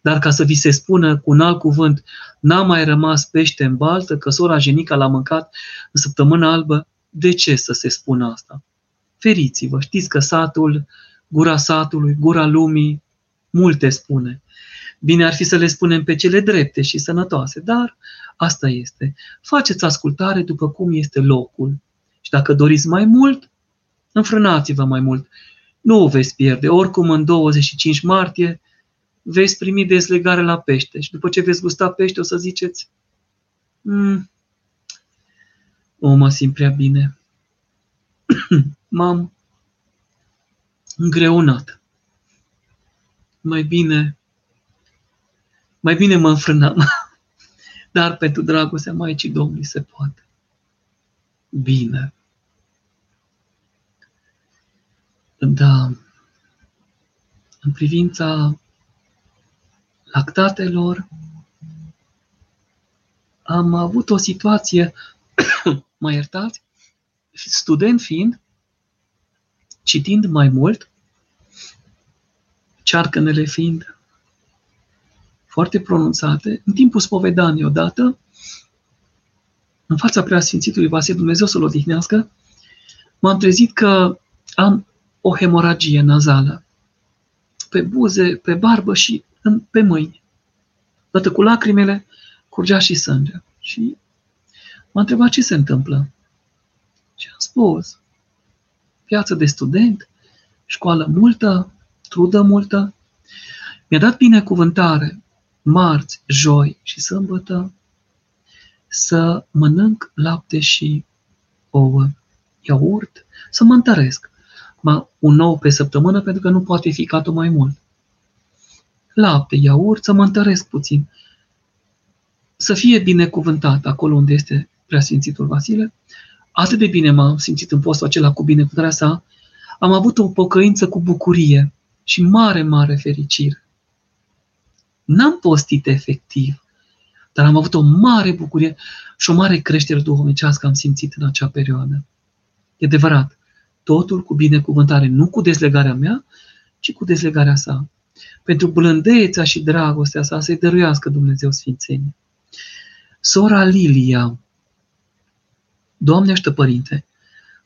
S1: Dar ca să vi se spună cu un alt cuvânt, n-a mai rămas pește în baltă, că sora Jenica l-a mâncat în săptămâna albă, de ce să se spună asta? Feriți-vă, știți că satul, gura satului, gura lumii, multe spune. Bine ar fi să le spunem pe cele drepte și sănătoase, dar asta este. Faceți ascultare după cum este locul. Și dacă doriți mai mult, înfrânați-vă mai mult. Nu o veți pierde. Oricum, în 25 martie veți primi dezlegare la pește. Și după ce veți gusta pește, o să ziceți, mm, o, mă simt prea bine. <clears throat> M-am îngreunat. Mai bine, mai bine mă înfrânam. <laughs> Dar pentru dragostea Maicii Domnului se poate. Bine. Da. În privința lactatelor, am avut o situație, <coughs> mai iertați, student fiind, citind mai mult, cearcănele fiind foarte pronunțate, în timpul spovedanii odată, în fața preasfințitului Vasile Dumnezeu să-l odihnească, m-am trezit că am o hemoragie nazală pe buze, pe barbă și în, pe mâini. Dată cu lacrimele, curgea și sânge. Și m-a întrebat ce se întâmplă. Și am spus, viață de student, școală multă, trudă multă. Mi-a dat binecuvântare marți, joi și sâmbătă să mănânc lapte și ouă, iaurt, să mă întăresc. Un nou pe săptămână pentru că nu poate fi catul mai mult. Lapte, iaurt, să mă întăresc puțin. Să fie binecuvântat acolo unde este preasfințitul Vasile. Atât de bine m-am simțit în postul acela cu binecuvântarea sa. Am avut o pocăință cu bucurie și mare, mare fericire. N-am postit efectiv, dar am avut o mare bucurie și o mare creștere duhovnicească am simțit în acea perioadă. E adevărat, totul cu binecuvântare, nu cu dezlegarea mea, ci cu dezlegarea sa. Pentru blândețea și dragostea sa să-i dăruiască Dumnezeu Sfințenie. Sora Lilia, Doamne ajută, Părinte,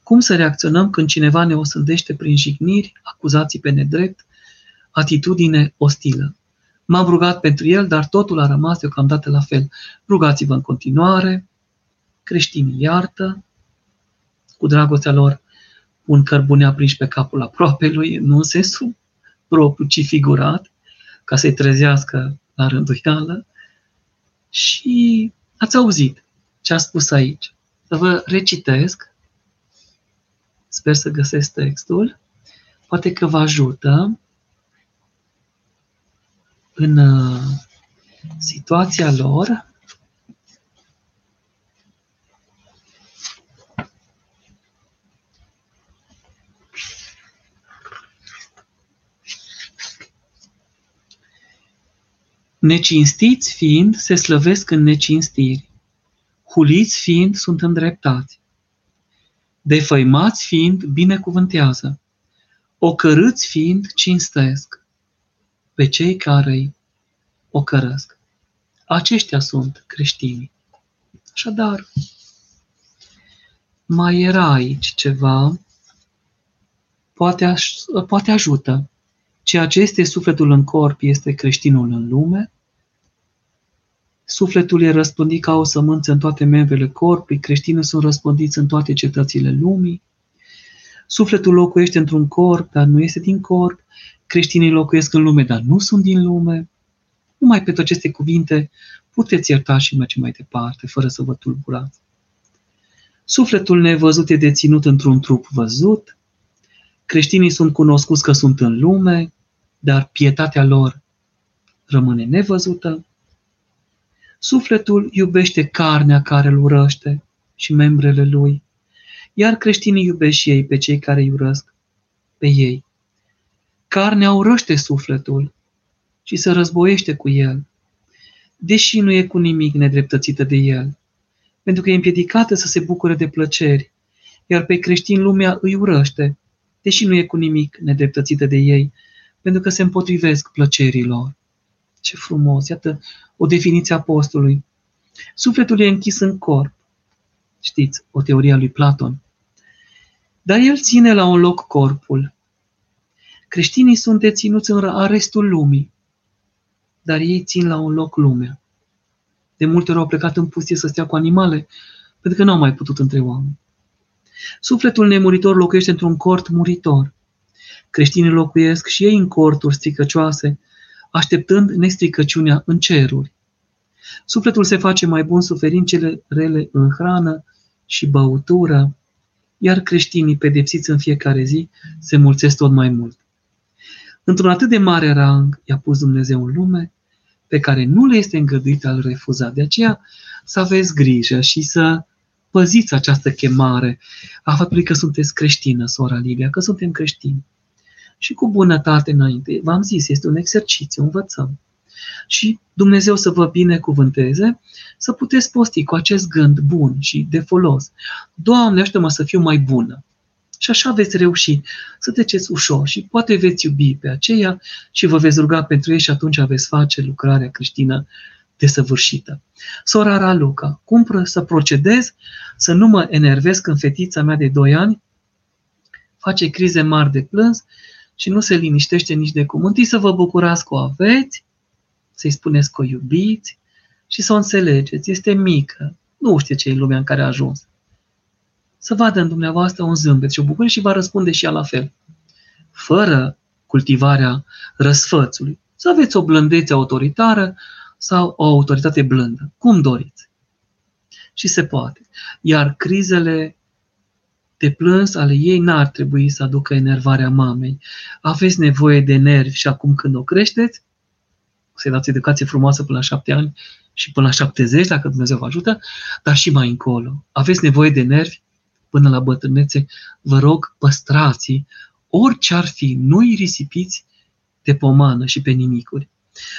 S1: cum să reacționăm când cineva ne osândește prin jigniri, acuzații pe nedrept, atitudine ostilă? M-am rugat pentru el, dar totul a rămas deocamdată la fel. Rugați-vă în continuare, creștinii iartă, cu dragostea lor pun cărbune aprinși pe capul lui, nu în sensul propriu, ci figurat, ca să-i trezească la rânduială. Și ați auzit ce a spus aici. Să vă recitesc. Sper să găsesc textul. Poate că vă ajută în uh, situația lor, Necinstiți fiind, se slăvesc în necinstiri. Huliți fiind, sunt îndreptați. Defăimați fiind, binecuvântează. Ocărâți fiind, cinstesc pe cei care îi ocărăsc. Aceștia sunt creștinii. Așadar, mai era aici ceva, poate, poate ajută. Ceea ce este sufletul în corp este creștinul în lume. Sufletul e răspândit ca o sămânță în toate membrele corpului, creștinii sunt răspândiți în toate cetățile lumii. Sufletul locuiește într-un corp, dar nu este din corp. Creștinii locuiesc în lume, dar nu sunt din lume. Numai pentru aceste cuvinte puteți ierta și merge mai departe, fără să vă tulburați. Sufletul nevăzut e deținut într-un trup văzut. Creștinii sunt cunoscuți că sunt în lume, dar pietatea lor rămâne nevăzută. Sufletul iubește carnea care îl urăște și membrele lui, iar creștinii iubesc și ei pe cei care îi urăsc pe ei. Carnea urăște sufletul și se războiește cu el, deși nu e cu nimic nedreptățită de el, pentru că e împiedicată să se bucure de plăceri, iar pe creștin lumea îi urăște, deși nu e cu nimic nedreptățită de ei, pentru că se împotrivesc plăcerilor. Ce frumos! Iată o definiție a apostolului. Sufletul e închis în corp. Știți, o teorie a lui Platon. Dar el ține la un loc corpul. Creștinii sunt deținuți în arestul lumii, dar ei țin la un loc lumea. De multe ori au plecat în pustie să stea cu animale, pentru că nu au mai putut între oameni. Sufletul nemuritor locuiește într-un cort muritor. Creștinii locuiesc și ei în corturi stricăcioase, așteptând nestricăciunea în ceruri. Sufletul se face mai bun suferind cele rele în hrană și băutură, iar creștinii pedepsiți în fiecare zi se mulțesc tot mai mult. Într-un atât de mare rang i-a pus Dumnezeu în lume, pe care nu le este îngăduit al refuza. De aceea să aveți grijă și să păziți această chemare a faptului că sunteți creștină, sora Livia, că suntem creștini. Și cu bunătate înainte. V-am zis, este un exercițiu, învățăm. Și Dumnezeu să vă binecuvânteze, să puteți posti cu acest gând bun și de folos. Doamne, ajută-mă să fiu mai bună. Și așa veți reuși să treceți ușor și poate veți iubi pe aceea și vă veți ruga pentru ei și atunci veți face lucrarea creștină desăvârșită. Sora Raluca, cum să procedez să nu mă enervez când fetița mea de 2 ani face crize mari de plâns și nu se liniștește nici de cum. Întâi să vă bucurați că o aveți, să-i spuneți că o iubiți și să o înțelegeți. Este mică, nu știe ce e lumea în care a ajuns. Să vadă în dumneavoastră un zâmbet și o bucurie și va răspunde și ea la fel. Fără cultivarea răsfățului. Să aveți o blândețe autoritară, sau o autoritate blândă, cum doriți. Și se poate. Iar crizele de plâns ale ei n-ar trebui să aducă enervarea mamei. Aveți nevoie de nervi și acum când o creșteți, să-i dați educație frumoasă până la șapte ani și până la 70, dacă Dumnezeu vă ajută, dar și mai încolo. Aveți nevoie de nervi până la bătrânețe. Vă rog, păstrați orice ar fi, nu-i risipiți de pomană și pe nimicuri.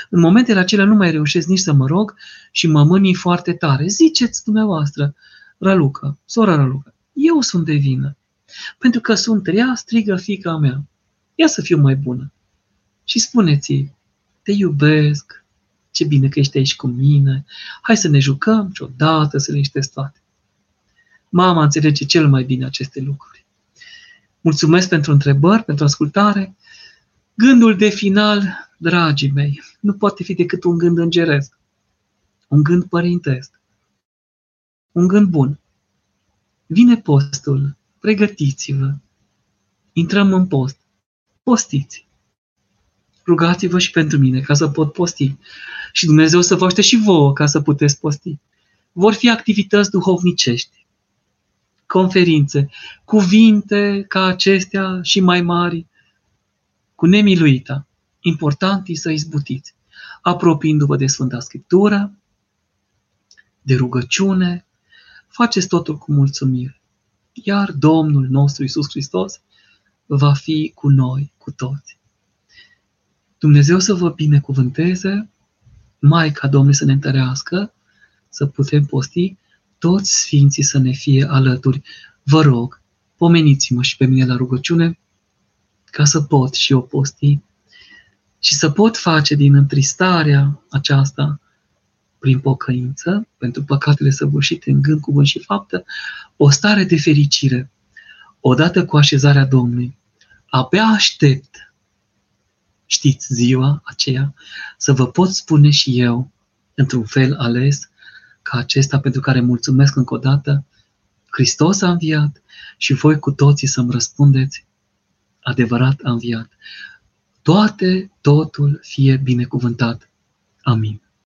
S1: În momentele acelea nu mai reușesc nici să mă rog și mă mânii foarte tare. Ziceți dumneavoastră, Raluca, sora Raluca, eu sunt de vină. Pentru că sunt rea, strigă fica mea. Ia să fiu mai bună. Și spuneți te iubesc, ce bine că ești aici cu mine, hai să ne jucăm și odată să liniștesc toate. Mama înțelege cel mai bine aceste lucruri. Mulțumesc pentru întrebări, pentru ascultare. Gândul de final dragii mei, nu poate fi decât un gând îngeresc, un gând părintesc, un gând bun. Vine postul, pregătiți-vă, intrăm în post, postiți. Rugați-vă și pentru mine ca să pot posti. Și Dumnezeu să vă și vouă ca să puteți posti. Vor fi activități duhovnicești, conferințe, cuvinte ca acestea și mai mari, cu nemiluita important e să izbutiți, apropiindu-vă de Sfânta Scriptură, de rugăciune, faceți totul cu mulțumire. Iar Domnul nostru Isus Hristos va fi cu noi, cu toți. Dumnezeu să vă binecuvânteze, Maica Domnului să ne întărească, să putem posti, toți sfinții să ne fie alături. Vă rog, pomeniți-mă și pe mine la rugăciune, ca să pot și eu posti și să pot face din întristarea aceasta prin pocăință, pentru păcatele săvârșite în gând, cuvânt și faptă, o stare de fericire, odată cu așezarea Domnului. Abia aștept, știți, ziua aceea, să vă pot spune și eu, într-un fel ales, ca acesta pentru care mulțumesc încă o dată, Hristos a înviat și voi cu toții să-mi răspundeți, adevărat a înviat toate, totul fie binecuvântat. Amin.